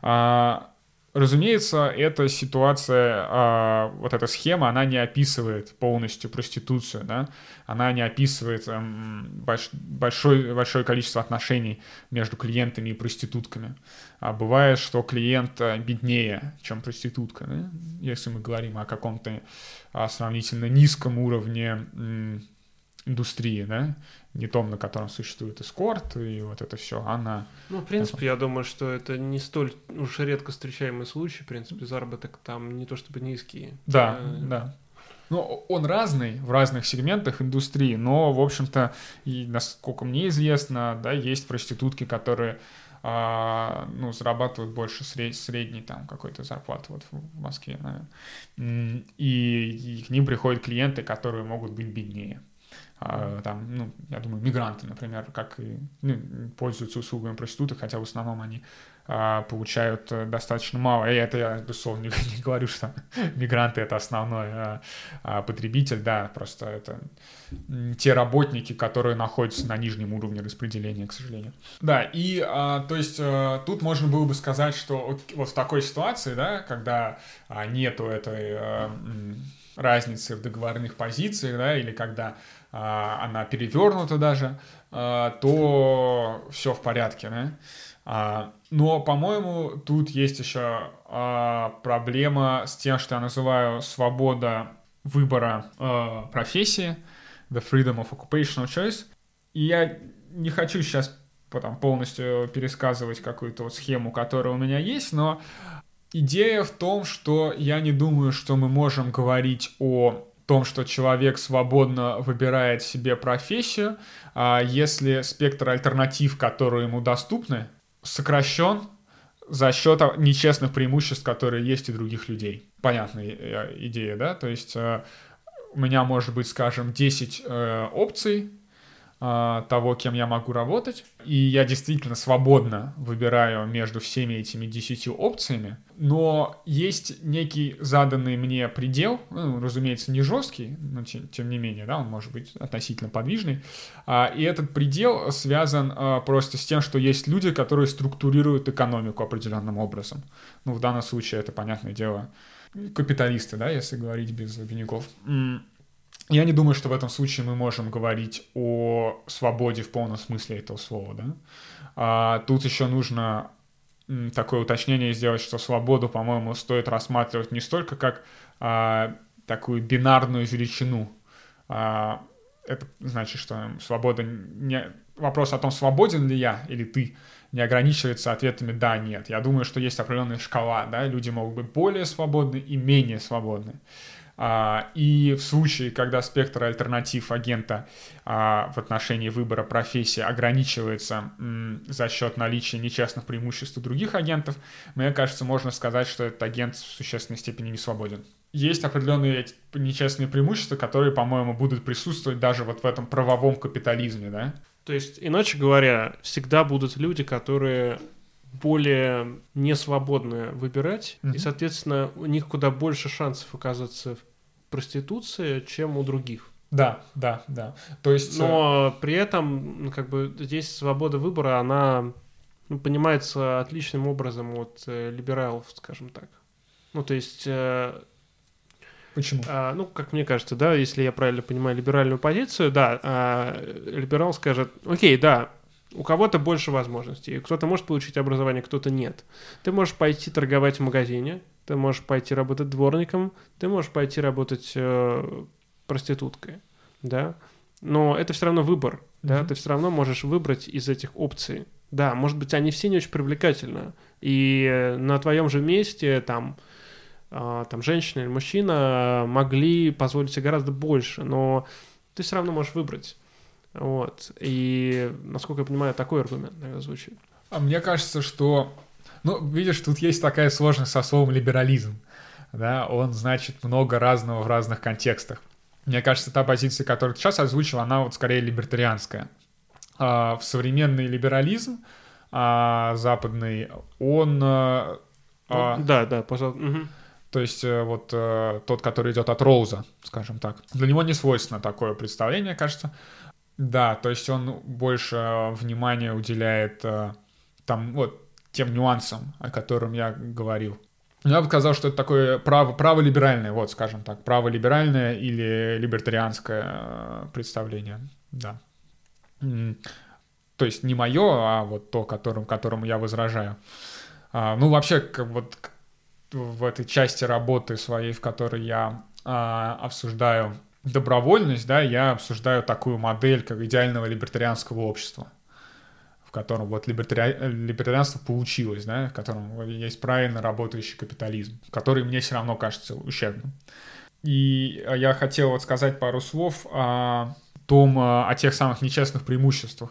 А, Разумеется, эта ситуация, а, вот эта схема, она не описывает полностью проституцию, да, она не описывает эм, больш, большой, большое количество отношений между клиентами и проститутками. А бывает, что клиент э, беднее, чем проститутка, да? если мы говорим о каком-то а, сравнительно низком уровне индустрии, да, не том, на котором существует эскорт и вот это все, а на... Ну, в принципе, я думаю, что это не столь уж редко встречаемый случай, в принципе, заработок там не то чтобы низкий. Да, а... да. Ну, он разный в разных сегментах индустрии, но, в общем-то, и насколько мне известно, да, есть проститутки, которые а, ну, зарабатывают больше сред, средней там какой-то зарплаты вот в Москве, наверное. И, и к ним приходят клиенты, которые могут быть беднее. А, там, ну, я думаю, мигранты, например, как и ну, пользуются услугами проституток, хотя в основном они а, получают э, достаточно мало. И это я, безусловно, (laughs) не, говорю, что (laughs) мигранты — это основной а, потребитель, да, просто это те работники, которые находятся на нижнем уровне распределения, к сожалению. Да, и, то есть, а, тут можно было бы сказать, что вот в такой ситуации, да, когда нету этой а, разницы в договорных позициях, да, или когда она перевернута даже, а, то все в порядке, да. А, но, по-моему, тут есть еще проблема с тем, что я называю свобода выбора профессии, the freedom of occupational choice. И я не хочу сейчас потом полностью пересказывать какую-то вот схему, которая у меня есть, но идея в том, что я не думаю, что мы можем говорить о том, что человек свободно выбирает себе профессию, а если спектр альтернатив, которые ему доступны, сокращен за счет нечестных преимуществ, которые есть у других людей. Понятная э, идея, да? То есть э, у меня может быть, скажем, 10 э, опций, того, кем я могу работать. И я действительно свободно выбираю между всеми этими десятью опциями. Но есть некий заданный мне предел, ну, разумеется, не жесткий, но тем, тем не менее, да, он может быть относительно подвижный. А, и этот предел связан а, просто с тем, что есть люди, которые структурируют экономику определенным образом. Ну, в данном случае это, понятное дело, капиталисты, да, если говорить без обиняков. Я не думаю, что в этом случае мы можем говорить о свободе в полном смысле этого слова, да. А, тут еще нужно такое уточнение сделать, что свободу, по-моему, стоит рассматривать не столько как а, такую бинарную величину. А, это значит, что свобода не... Вопрос о том, свободен ли я или ты, не ограничивается ответами «да», «нет». Я думаю, что есть определенная шкала, да, люди могут быть более свободны и менее свободны. А, и в случае, когда спектр альтернатив агента а, в отношении выбора профессии ограничивается за счет наличия нечестных преимуществ у других агентов, мне кажется, можно сказать, что этот агент в существенной степени не свободен. Есть определенные нечестные преимущества, которые, по-моему, будут присутствовать даже вот в этом правовом капитализме, да? То есть, иначе говоря, всегда будут люди, которые более несвободны выбирать, mm-hmm. и, соответственно, у них куда больше шансов оказаться в проституции, чем у других. Да, да, да. То есть... Но э, при этом, ну, как бы, здесь свобода выбора, она ну, понимается отличным образом от э, либералов, скажем так. Ну, то есть... Э, Почему? А, ну, как мне кажется, да, если я правильно понимаю либеральную позицию, да, а, либерал скажет, окей, да, у кого-то больше возможностей. Кто-то может получить образование, кто-то нет. Ты можешь пойти торговать в магазине, ты можешь пойти работать дворником, ты можешь пойти работать э, проституткой, да. Но это все равно выбор, mm-hmm. да. Ты все равно можешь выбрать из этих опций. Да, может быть, они все не очень привлекательны. И на твоем же месте там э, там женщина или мужчина могли позволить себе гораздо больше, но ты все равно можешь выбрать. Вот. И, насколько я понимаю, такой аргумент, наверное, звучит. А мне кажется, что... Ну, видишь, тут есть такая сложность со словом либерализм. Да, он значит много разного в разных контекстах. Мне кажется, та позиция, которую ты сейчас озвучил, она вот скорее либертарианская. а, в современный либерализм а, западный, он... А, ну, да, да, пожалуйста. Угу. То есть э, вот э, тот, который идет от Роуза, скажем так. Для него не свойственно такое представление, кажется. Да, то есть он больше внимания уделяет э, там вот тем нюансам, о котором я говорил. Я бы сказал, что это такое право, право-либеральное, вот, скажем так, право-либеральное или либертарианское представление, да. То есть не мое, а вот то, которым, которому я возражаю. А, ну, вообще, как вот в этой части работы своей, в которой я а, обсуждаю добровольность, да, я обсуждаю такую модель, как идеального либертарианского общества, в котором вот либертари... либертарианство получилось, да, в котором есть правильно работающий капитализм, который мне все равно кажется ущербным. И я хотел вот сказать пару слов о том, о тех самых нечестных преимуществах,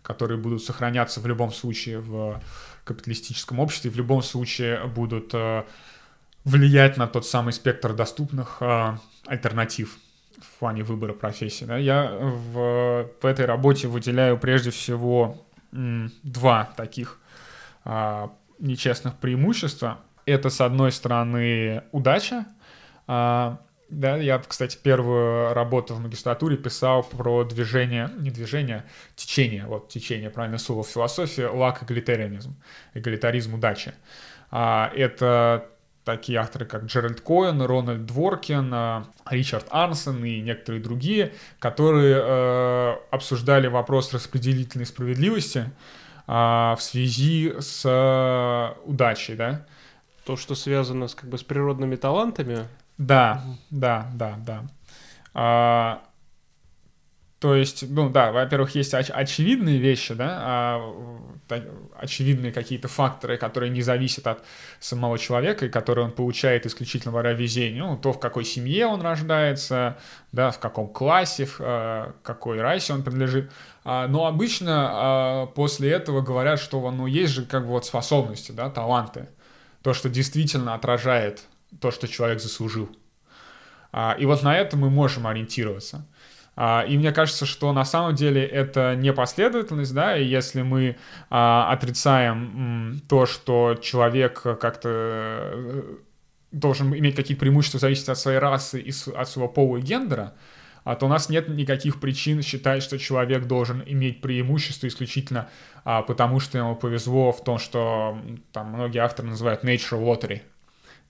которые будут сохраняться в любом случае в капиталистическом обществе, в любом случае будут э, влиять на тот самый спектр доступных альтернатив в плане выбора профессии. Я в, в этой работе выделяю прежде всего два таких а, нечестных преимущества. Это, с одной стороны, удача. А, да, я, кстати, первую работу в магистратуре писал про движение, не движение, течение, вот течение, правильное слово в философии, лак эгалитарианизм, эгалитаризм удачи. А, это такие авторы, как Джеральд Коэн, Рональд Дворкин, э, Ричард Арнсон и некоторые другие, которые э, обсуждали вопрос распределительной справедливости э, в связи с э, удачей, да. То, что связано с, как бы, с природными талантами. Да, да, да, да. А, то есть, ну да, во-первых, есть оч- очевидные вещи, да, а, та, очевидные какие-то факторы, которые не зависят от самого человека и которые он получает исключительно благодаря везению. Ну, то, в какой семье он рождается, да, в каком классе, в а, какой расе он принадлежит. А, но обычно а, после этого говорят, что ну, есть же как бы вот способности, да, таланты. То, что действительно отражает то, что человек заслужил. А, и вот на это мы можем ориентироваться. А, и мне кажется, что на самом деле это непоследовательность, да, и если мы а, отрицаем то, что человек как-то э, должен иметь какие-то преимущества, зависеть от своей расы и от своего пола и гендера, а то у нас нет никаких причин считать, что человек должен иметь преимущество исключительно а, потому, что ему повезло в том, что там многие авторы называют nature lottery,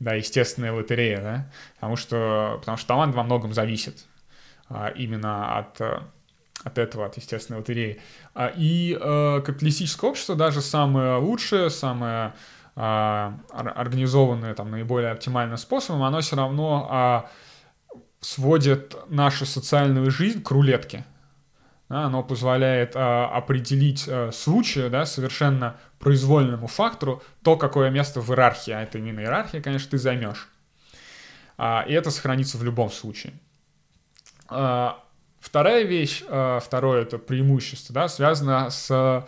да, естественная лотерея, да, потому что, потому что талант во многом зависит именно от э, от этого, от естественной лотереи. А, и э, капиталистическое общество, даже самое лучшее, самое э, организованное, там, наиболее оптимальным способом, оно все равно сводит нашу социальную жизнь к рулетке. Оно позволяет определить э, случаю, да, совершенно произвольному фактору, то, какое место в иерархии, а это именно иерархия, конечно, ты займешь. А, и это сохранится в любом случае. А, вторая вещь, а, второе это преимущество, да, связано с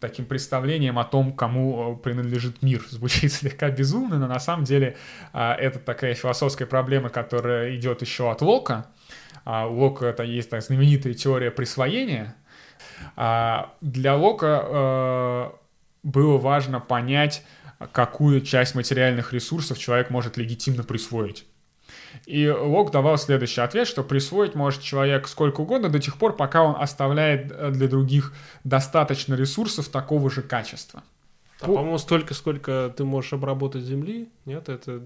таким представлением о том, кому принадлежит мир. (laughs) Звучит слегка безумно, но на самом деле а, это такая философская проблема, которая идет еще от Лока. У Лока это есть так, знаменитая теория присвоения. Для Лока было важно понять, какую часть материальных ресурсов человек может легитимно присвоить. И Лок давал следующий ответ, что присвоить может человек сколько угодно до тех пор, пока он оставляет э, для других достаточно ресурсов такого же качества. А, По... по-моему, столько, сколько ты можешь обработать земли, нет, это...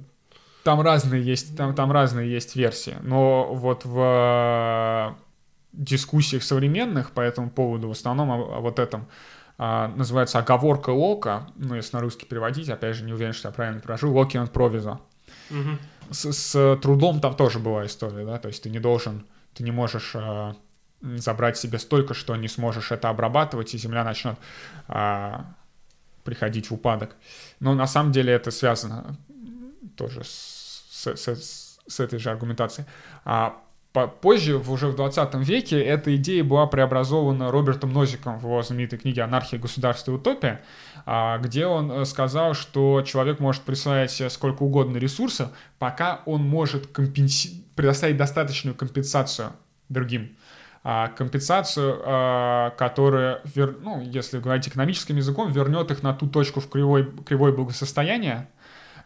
Там разные есть, там, там разные есть версии, но вот в дискуссиях современных по этому поводу, в основном о, о вот этом, а, называется оговорка Лока, ну, если на русский переводить, опять же, не уверен, что я правильно прошу, Локи он провизо. Угу с, с трудом там тоже была история, да, то есть ты не должен, ты не можешь э, забрать себе столько, что не сможешь это обрабатывать, и земля начнет э, приходить в упадок. Но на самом деле это связано тоже с, с, с, с этой же аргументацией. А Позже, уже в 20 веке, эта идея была преобразована Робертом Нозиком в его знаменитой книге «Анархия, государство и утопия», а, где он э, сказал, что человек может присваивать сколько угодно ресурсов, пока он может компенси... предоставить достаточную компенсацию другим. а, компенсацию, а, которая, ну, если говорить экономическим языком, вернет их на ту точку в кривой, кривой благосостояния,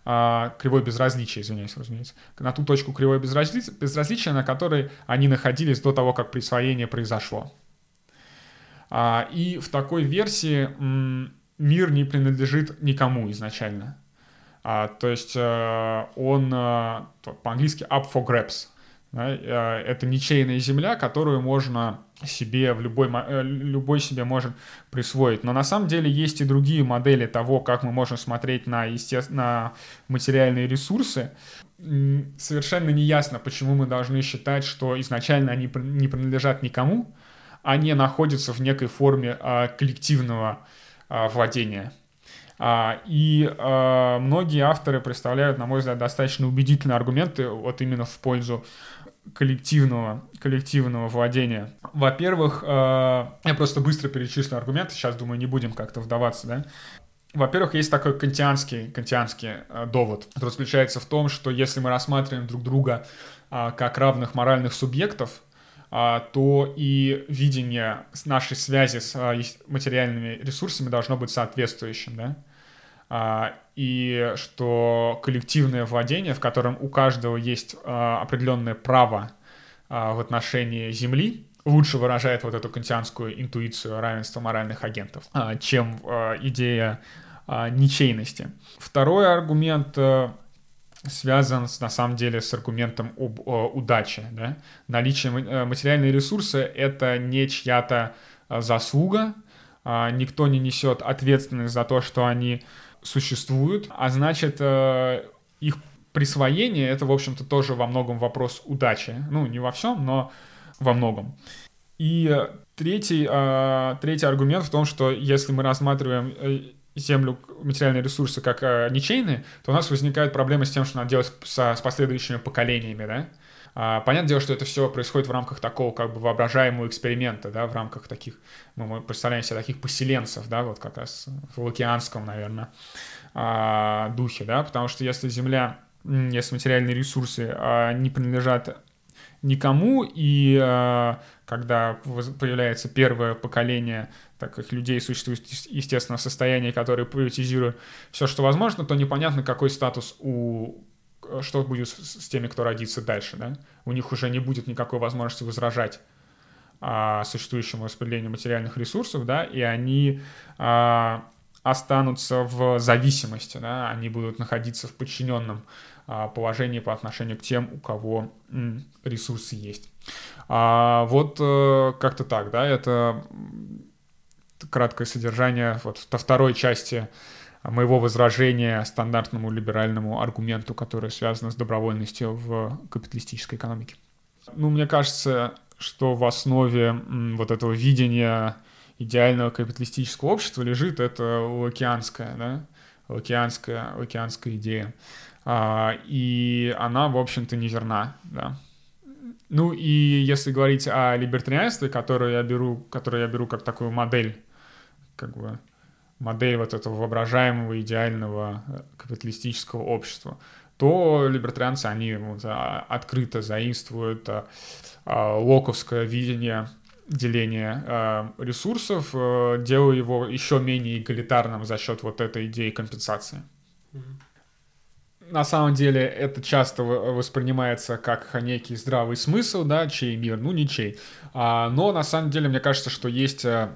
а, кривой безразличия, извиняюсь, разумеется, на ту точку кривой безразличия, безразличия, на которой они находились до того, как присвоение произошло. А, и в такой версии мир не принадлежит никому изначально. А, то есть э, он э, по-английски up for grabs. Э, это ничейная земля, которую можно себе в любой, любой себе может присвоить. Но на самом деле есть и другие модели того, как мы можем смотреть на, естественно, на материальные ресурсы. Совершенно не ясно, почему мы должны считать, что изначально они не принадлежат никому, а не находятся в некой форме коллективного владения. А, и а, многие авторы представляют, на мой взгляд, достаточно убедительные аргументы вот именно в пользу коллективного, коллективного владения. Во-первых, а, я просто быстро перечислю аргументы, сейчас, думаю, не будем как-то вдаваться, да. Во-первых, есть такой кантианский, кантианский довод, который заключается в том, что если мы рассматриваем друг друга как равных моральных субъектов, то и видение нашей связи с материальными ресурсами должно быть соответствующим, да. А, и что коллективное владение, в котором у каждого есть а, определенное право а, в отношении Земли, лучше выражает вот эту кантианскую интуицию равенства моральных агентов, чем идея ничейности. Второй аргумент связан с, на самом деле с аргументом об о, удаче. Да? Наличие э, материальной ресурсы — это не чья-то заслуга, никто не несет ответственность за то, что они существуют, а значит, э, их присвоение — это, в общем-то, тоже во многом вопрос удачи. Ну, не во всем, но во многом. И третий, э, третий аргумент в том, что если мы рассматриваем э, землю, материальные ресурсы как ничейные, то у нас возникает проблема с тем, что надо делать со, с последующими поколениями, да? А, понятное дело, что это все происходит в рамках такого как бы воображаемого эксперимента, да, в рамках таких, ну, мы представляем себе таких поселенцев, да, вот как раз в океанском, наверное, а, духе, да, потому что если Земля, если материальные ресурсы а, не принадлежат никому, и когда появляется первое поколение таких людей, существует, естественно, состояние, которое приватизирует все, что возможно, то непонятно, какой статус у что будет с, с теми, кто родится дальше, да? У них уже не будет никакой возможности возражать а, существующему распределению материальных ресурсов, да, и они а, останутся в зависимости, да, они будут находиться в подчиненном а, положении по отношению к тем, у кого м, ресурсы есть. А, вот а, как-то так, да, это краткое содержание вот во второй части моего возражения стандартному либеральному аргументу, который связан с добровольностью в капиталистической экономике. Ну, мне кажется, что в основе вот этого видения идеального капиталистического общества лежит это лакианская, да, лакианская, лакианская идея. А, и она, в общем-то, неверна, да. Ну и если говорить о либертарианстве, которое я беру, которое я беру как такую модель, как бы модель вот этого воображаемого идеального э, капиталистического общества, то либертарианцы, они вот, а, открыто заимствуют а, а, локовское видение деления ресурсов, э, делая его еще менее эгалитарным за счет вот этой идеи компенсации. На самом деле это часто воспринимается как некий здравый смысл, да, чей мир, ну ничей. Но на самом деле мне кажется, что есть э,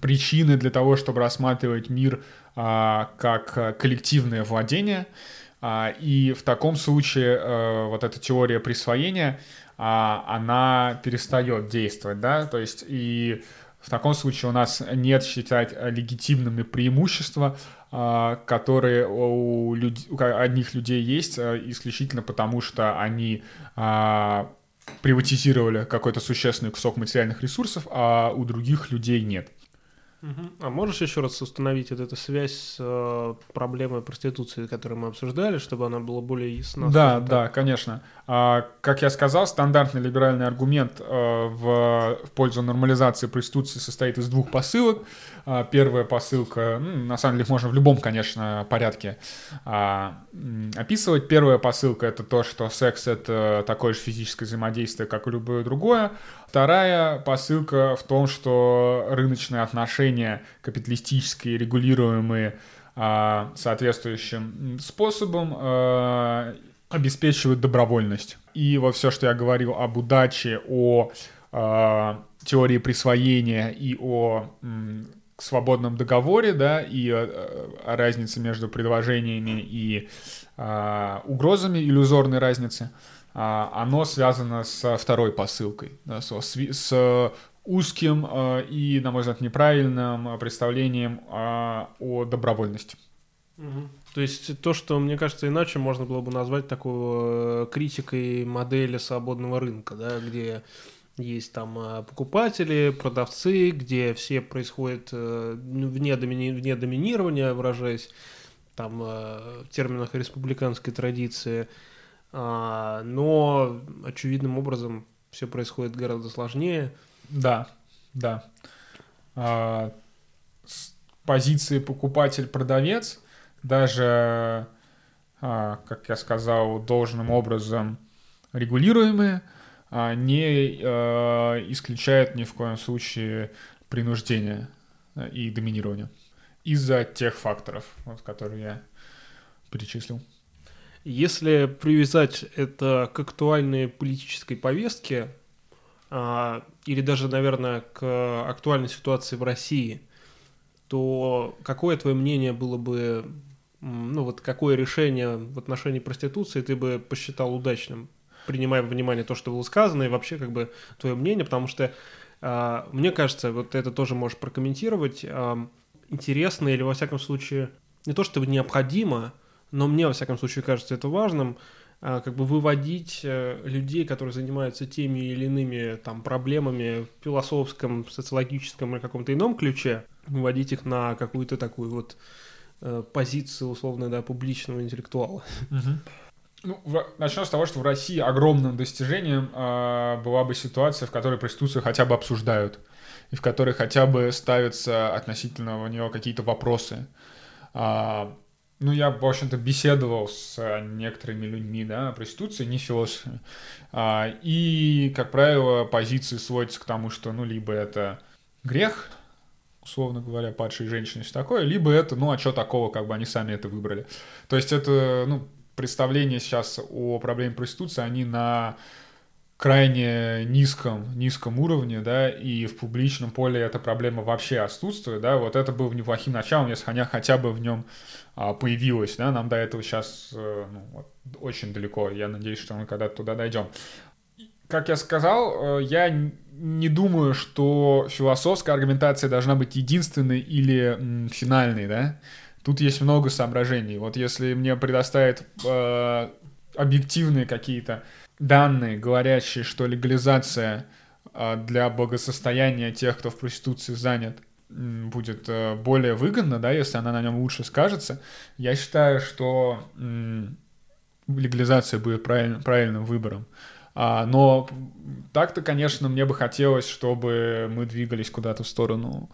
причины для того, чтобы рассматривать мир а, как э, коллективное владение. А, и в таком случае а, вот эта теория присвоения, а, она перестает действовать, да, то есть и в таком случае у нас нет считать легитимными преимущества, а, которые у, люд... у одних людей есть исключительно потому, что они приватизировали какой-то существенный кусок материальных ресурсов, а у других людей нет. А можешь еще раз установить вот эту связь с э, проблемой проституции, которую мы обсуждали, чтобы она была более ясна? Да, да, конечно. А, как я сказал, стандартный либеральный аргумент э, в, в пользу нормализации проституции состоит из двух посылок. А, первая посылка, ну, на самом деле, можно в любом, конечно, порядке а, описывать. Первая посылка — это то, что секс — это такое же физическое взаимодействие, как и любое другое. Вторая посылка в том, что рыночные отношения, капиталистические, регулируемые а, соответствующим способом, а, обеспечивают добровольность. И вот все, что я говорил об удаче, о а, теории присвоения и о свободном договоре, да, и о, разнице между предложениями и угрозами, иллюзорной разницы — оно связано с второй посылкой, да, с, с узким а, и, на мой взгляд, неправильным представлением а, о добровольности. Угу. То есть то, что, мне кажется, иначе можно было бы назвать такой э, критикой модели свободного рынка, да, где есть там покупатели, продавцы, где все происходит э, вне, домини... вне доминирования, выражаясь там э, в терминах республиканской традиции, а, но очевидным образом все происходит гораздо сложнее. Да, да. А, с позиции покупатель-продавец даже, а, как я сказал, должным образом регулируемые, а, не а, исключает ни в коем случае принуждения и доминирования из-за тех факторов, вот, которые я перечислил. Если привязать это к актуальной политической повестке, а, или даже, наверное, к актуальной ситуации в России, то какое твое мнение было бы, ну вот какое решение в отношении проституции ты бы посчитал удачным, принимая во внимание то, что было сказано, и вообще как бы твое мнение, потому что а, мне кажется, вот это тоже можешь прокомментировать, интересно или во всяком случае не то чтобы необходимо, но мне, во всяком случае, кажется это важным, а, как бы выводить э, людей, которые занимаются теми или иными там проблемами в философском, социологическом или каком-то ином ключе, выводить их на какую-то такую вот э, позицию, условно, да, публичного интеллектуала. Ну, начнем с того, что в России огромным достижением э, была бы ситуация, в которой проституцию хотя бы обсуждают, и в которой хотя бы ставятся относительно у нее какие-то вопросы. А, ну, я, в общем-то, беседовал с э, некоторыми людьми, да, о проституции, не философами. А, и, как правило, позиции сводятся к тому, что, ну, либо это грех, условно говоря, падшей женщины, все такое, либо это, ну, а что такого, как бы они сами это выбрали. То есть это, ну, представления сейчас о проблеме проституции, они на крайне низком, низком уровне, да, и в публичном поле эта проблема вообще отсутствует, да, вот это было неплохим началом, если она хотя бы в нем а, появилась, да, нам до этого сейчас э, ну, вот, очень далеко, я надеюсь, что мы когда-то туда дойдем. Как я сказал, э, я не думаю, что философская аргументация должна быть единственной или м, финальной, да, тут есть много соображений, вот если мне предоставят э, объективные какие-то данные, говорящие, что легализация а, для благосостояния тех, кто в проституции занят, будет э, более выгодно, да, если она на нем лучше скажется. Я считаю, что легализация будет правиль, правильным выбором. А, но так-то, конечно, мне бы хотелось, чтобы мы двигались куда-то в сторону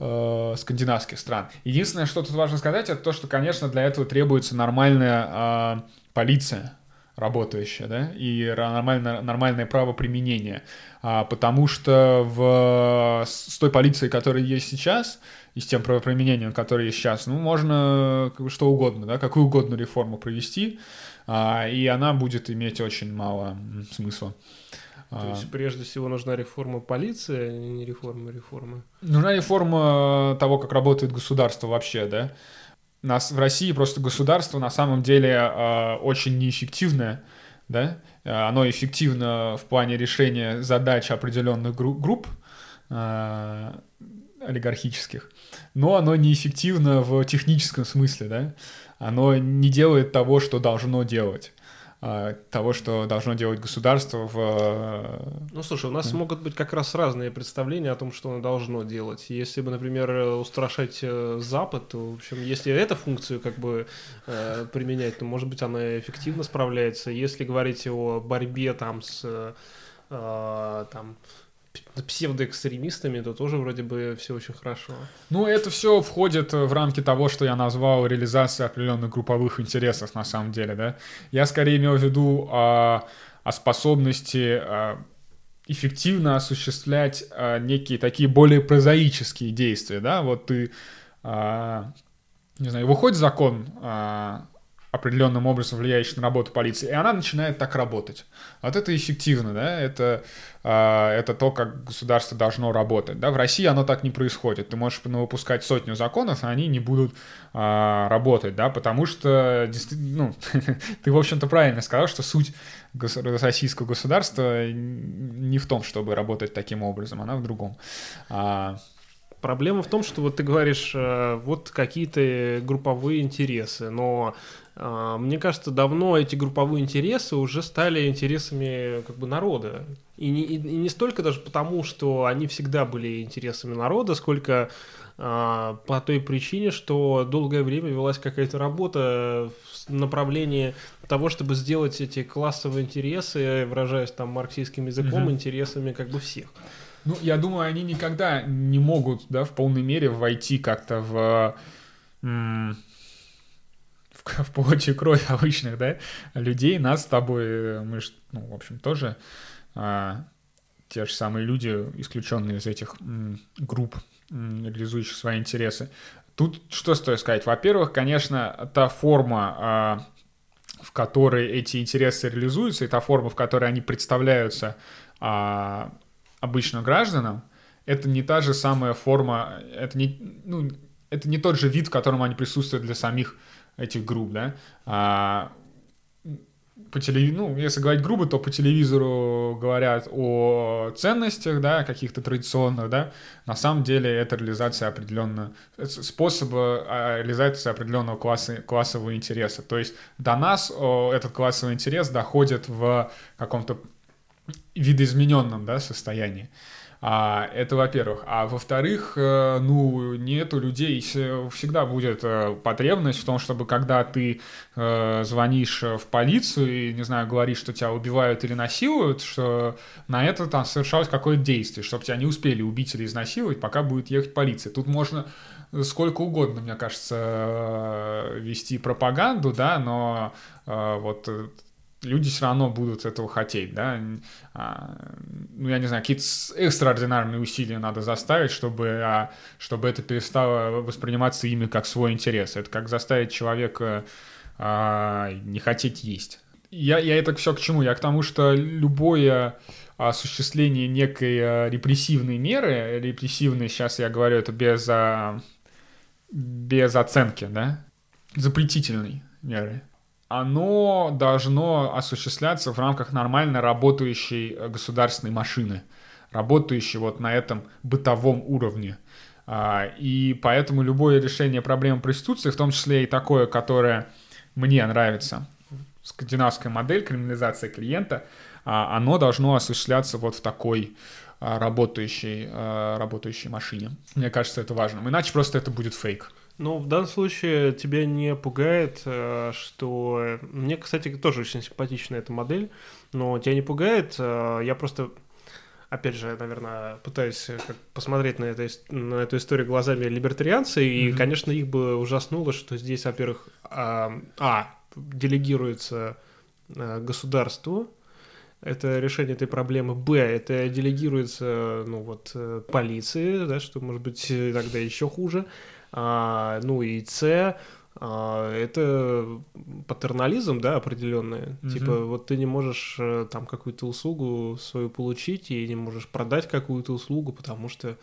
э, скандинавских стран. Единственное, что тут важно сказать, это то, что, конечно, для этого требуется нормальная э, полиция, работающее, да, и нормальное, нормальное право применения. А, потому что в, с той полицией, которая есть сейчас, и с тем правоприменением, которое есть сейчас, ну, можно что угодно, да, какую угодно реформу провести, а, и она будет иметь очень мало смысла. То а. есть, прежде всего, нужна реформа полиции, а не реформа реформы? Нужна реформа того, как работает государство вообще, да нас в России просто государство на самом деле э, очень неэффективное, да, оно эффективно в плане решения задач определенных гру- групп э, олигархических, но оно неэффективно в техническом смысле, да, оно не делает того, что должно делать. А, того, что должно делать государство в... Ну, слушай, у нас да. могут быть как раз разные представления о том, что оно должно делать. Если бы, например, устрашать э, Запад, то, в общем, если эту функцию как бы э, применять, то, может быть, она эффективно справляется. Если говорить о борьбе там с... Э, там, псевдоэкстремистами, то тоже вроде бы все очень хорошо. Ну, это все входит в рамки того, что я назвал реализацией определенных групповых интересов, на самом деле, да. Я скорее имел в виду а, о способности а, эффективно осуществлять а, некие такие более прозаические действия, да. Вот ты, не знаю, выходит закон определенным образом влияющий на работу полиции, и она начинает так работать. Вот это эффективно, да, это, э, это то, как государство должно работать. Да? В России оно так не происходит. Ты можешь выпускать сотню законов, а они не будут э, работать, да, потому что, ну, (laughs) ты, в общем-то, правильно сказал, что суть российского государства не в том, чтобы работать таким образом, она в другом. А, Проблема в том, что вот ты говоришь, э, вот какие-то групповые интересы, но а, мне кажется, давно эти групповые интересы уже стали интересами как бы народа. И не, и не столько даже потому, что они всегда были интересами народа, сколько а, по той причине, что долгое время велась какая-то работа в направлении того, чтобы сделать эти классовые интересы, выражаясь там марксистским языком, угу. интересами как бы всех. Ну, я думаю, они никогда не могут, да, в полной мере войти как-то в в, в плоть кровь обычных, да, людей, нас с тобой, мы же, ну, в общем, тоже а, те же самые люди, исключенные из этих м, групп, м, реализующих свои интересы. Тут что стоит сказать? Во-первых, конечно, та форма, а, в которой эти интересы реализуются, и та форма, в которой они представляются а, обычно гражданам, это не та же самая форма, это не, ну, это не тот же вид, в котором они присутствуют для самих этих групп, да, а, по телевизору, ну, если говорить грубо, то по телевизору говорят о ценностях, да, каких-то традиционных, да, на самом деле это реализация определенного, способа а, реализации определенного класса, классового интереса. То есть до нас этот классовый интерес доходит в каком-то видоизмененном, да, состоянии. А, это во-первых. А во-вторых, э, ну, нету людей, всегда будет э, потребность в том, чтобы когда ты э, звонишь в полицию и, не знаю, говоришь, что тебя убивают или насилуют, что на это там совершалось какое-то действие, чтобы тебя не успели убить или изнасиловать, пока будет ехать полиция. Тут можно сколько угодно, мне кажется, вести пропаганду, да, но вот люди все равно будут этого хотеть, да, а, ну, я не знаю, какие-то экстраординарные усилия надо заставить, чтобы, а, чтобы это перестало восприниматься ими как свой интерес. Это как заставить человека а, не хотеть есть. Я, я это все к чему? Я к тому, что любое осуществление некой а, репрессивной меры, репрессивной, сейчас я говорю это без, а, без оценки, да, запретительной меры, оно должно осуществляться в рамках нормально работающей э, государственной машины, работающей вот на этом бытовом уровне. А, и поэтому любое решение проблемы проституции, в том числе и такое, которое мне нравится, скандинавская модель криминализация клиента, а, оно должно осуществляться вот в такой а, работающей, работающей машине. Мне кажется, это важно. Иначе просто это будет фейк. Ну, в данном случае тебя не пугает, э, что... Мне, кстати, тоже очень симпатична эта модель, но тебя не пугает, э, я просто опять же, наверное, пытаюсь э, посмотреть на, это, на эту историю глазами либертарианца, и, mm-hmm. конечно, их бы ужаснуло, что здесь, во-первых, а, а делегируется государству, это решение этой проблемы. Б, это делегируется, ну вот, полиции, да, что может быть тогда еще хуже а, ну и С, а, это патернализм, да, определенный. Угу. Типа, вот ты не можешь э, там какую-то услугу свою получить и не можешь продать какую-то услугу, потому что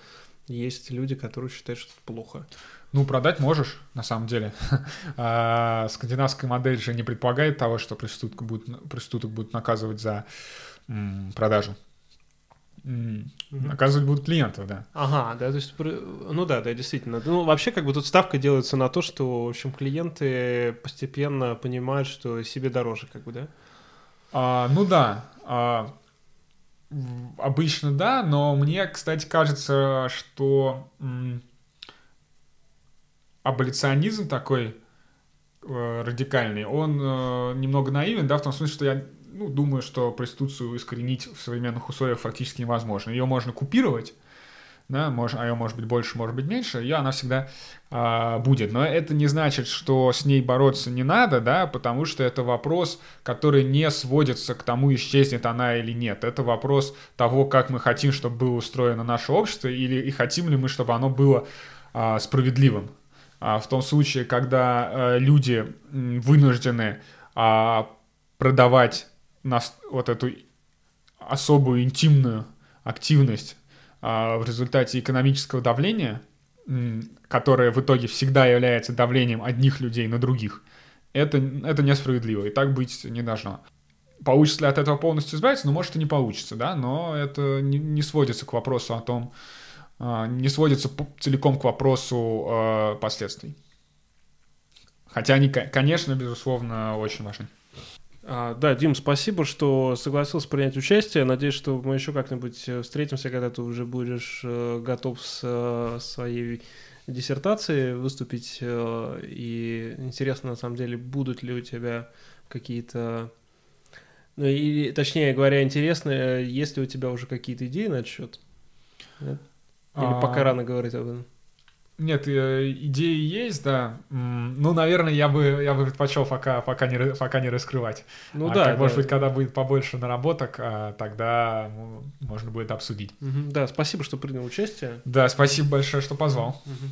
есть люди, которые считают, что это плохо. Ну, продать можешь, на самом деле. (laughs) а, скандинавская модель же не предполагает того, что проститутка будет, проституток будут наказывать за м, продажу. Оказывать будут клиентов, да. Ага, да, то есть, ну да, да, действительно. Ну, вообще, как бы тут ставка делается на то, что, в общем, клиенты постепенно понимают, что себе дороже, как бы, да? А, ну да, а, обычно да, но мне, кстати, кажется, что м, аболиционизм такой э, радикальный, он э, немного наивен, да, в том смысле, что я ну, думаю, что проституцию искоренить в современных условиях фактически невозможно. Ее можно купировать, да, может, а ее может быть больше, может быть меньше, ее она всегда а, будет. Но это не значит, что с ней бороться не надо, да, потому что это вопрос, который не сводится к тому, исчезнет она или нет. Это вопрос того, как мы хотим, чтобы было устроено наше общество, или и хотим ли мы, чтобы оно было а, справедливым. А, в том случае, когда а, люди вынуждены а, продавать нас вот эту особую интимную активность а, в результате экономического давления, которое в итоге всегда является давлением одних людей на других, это, это несправедливо, и так быть не должно. Получится ли от этого полностью избавиться? Ну, может, и не получится, да, но это не, не сводится к вопросу о том, а, не сводится целиком к вопросу а, последствий. Хотя они, конечно, безусловно, очень важны. А, да, Дим, спасибо, что согласился принять участие. Надеюсь, что мы еще как-нибудь э, встретимся, когда ты уже будешь э, готов с э, своей диссертацией выступить. И интересно, на самом деле, будут ли у тебя какие-то... Ну, и, точнее говоря, интересно, есть ли у тебя уже какие-то идеи на этот счет? Или а... пока рано говорить об этом? Нет, э, идеи есть, да. Ну, наверное, я бы, я бы предпочел пока, пока, не, пока не раскрывать. Ну а да. Как, да. Может быть, когда будет побольше наработок, а, тогда можно будет обсудить. Угу, да, спасибо, что принял участие. Да, спасибо большое, что позвал. Угу.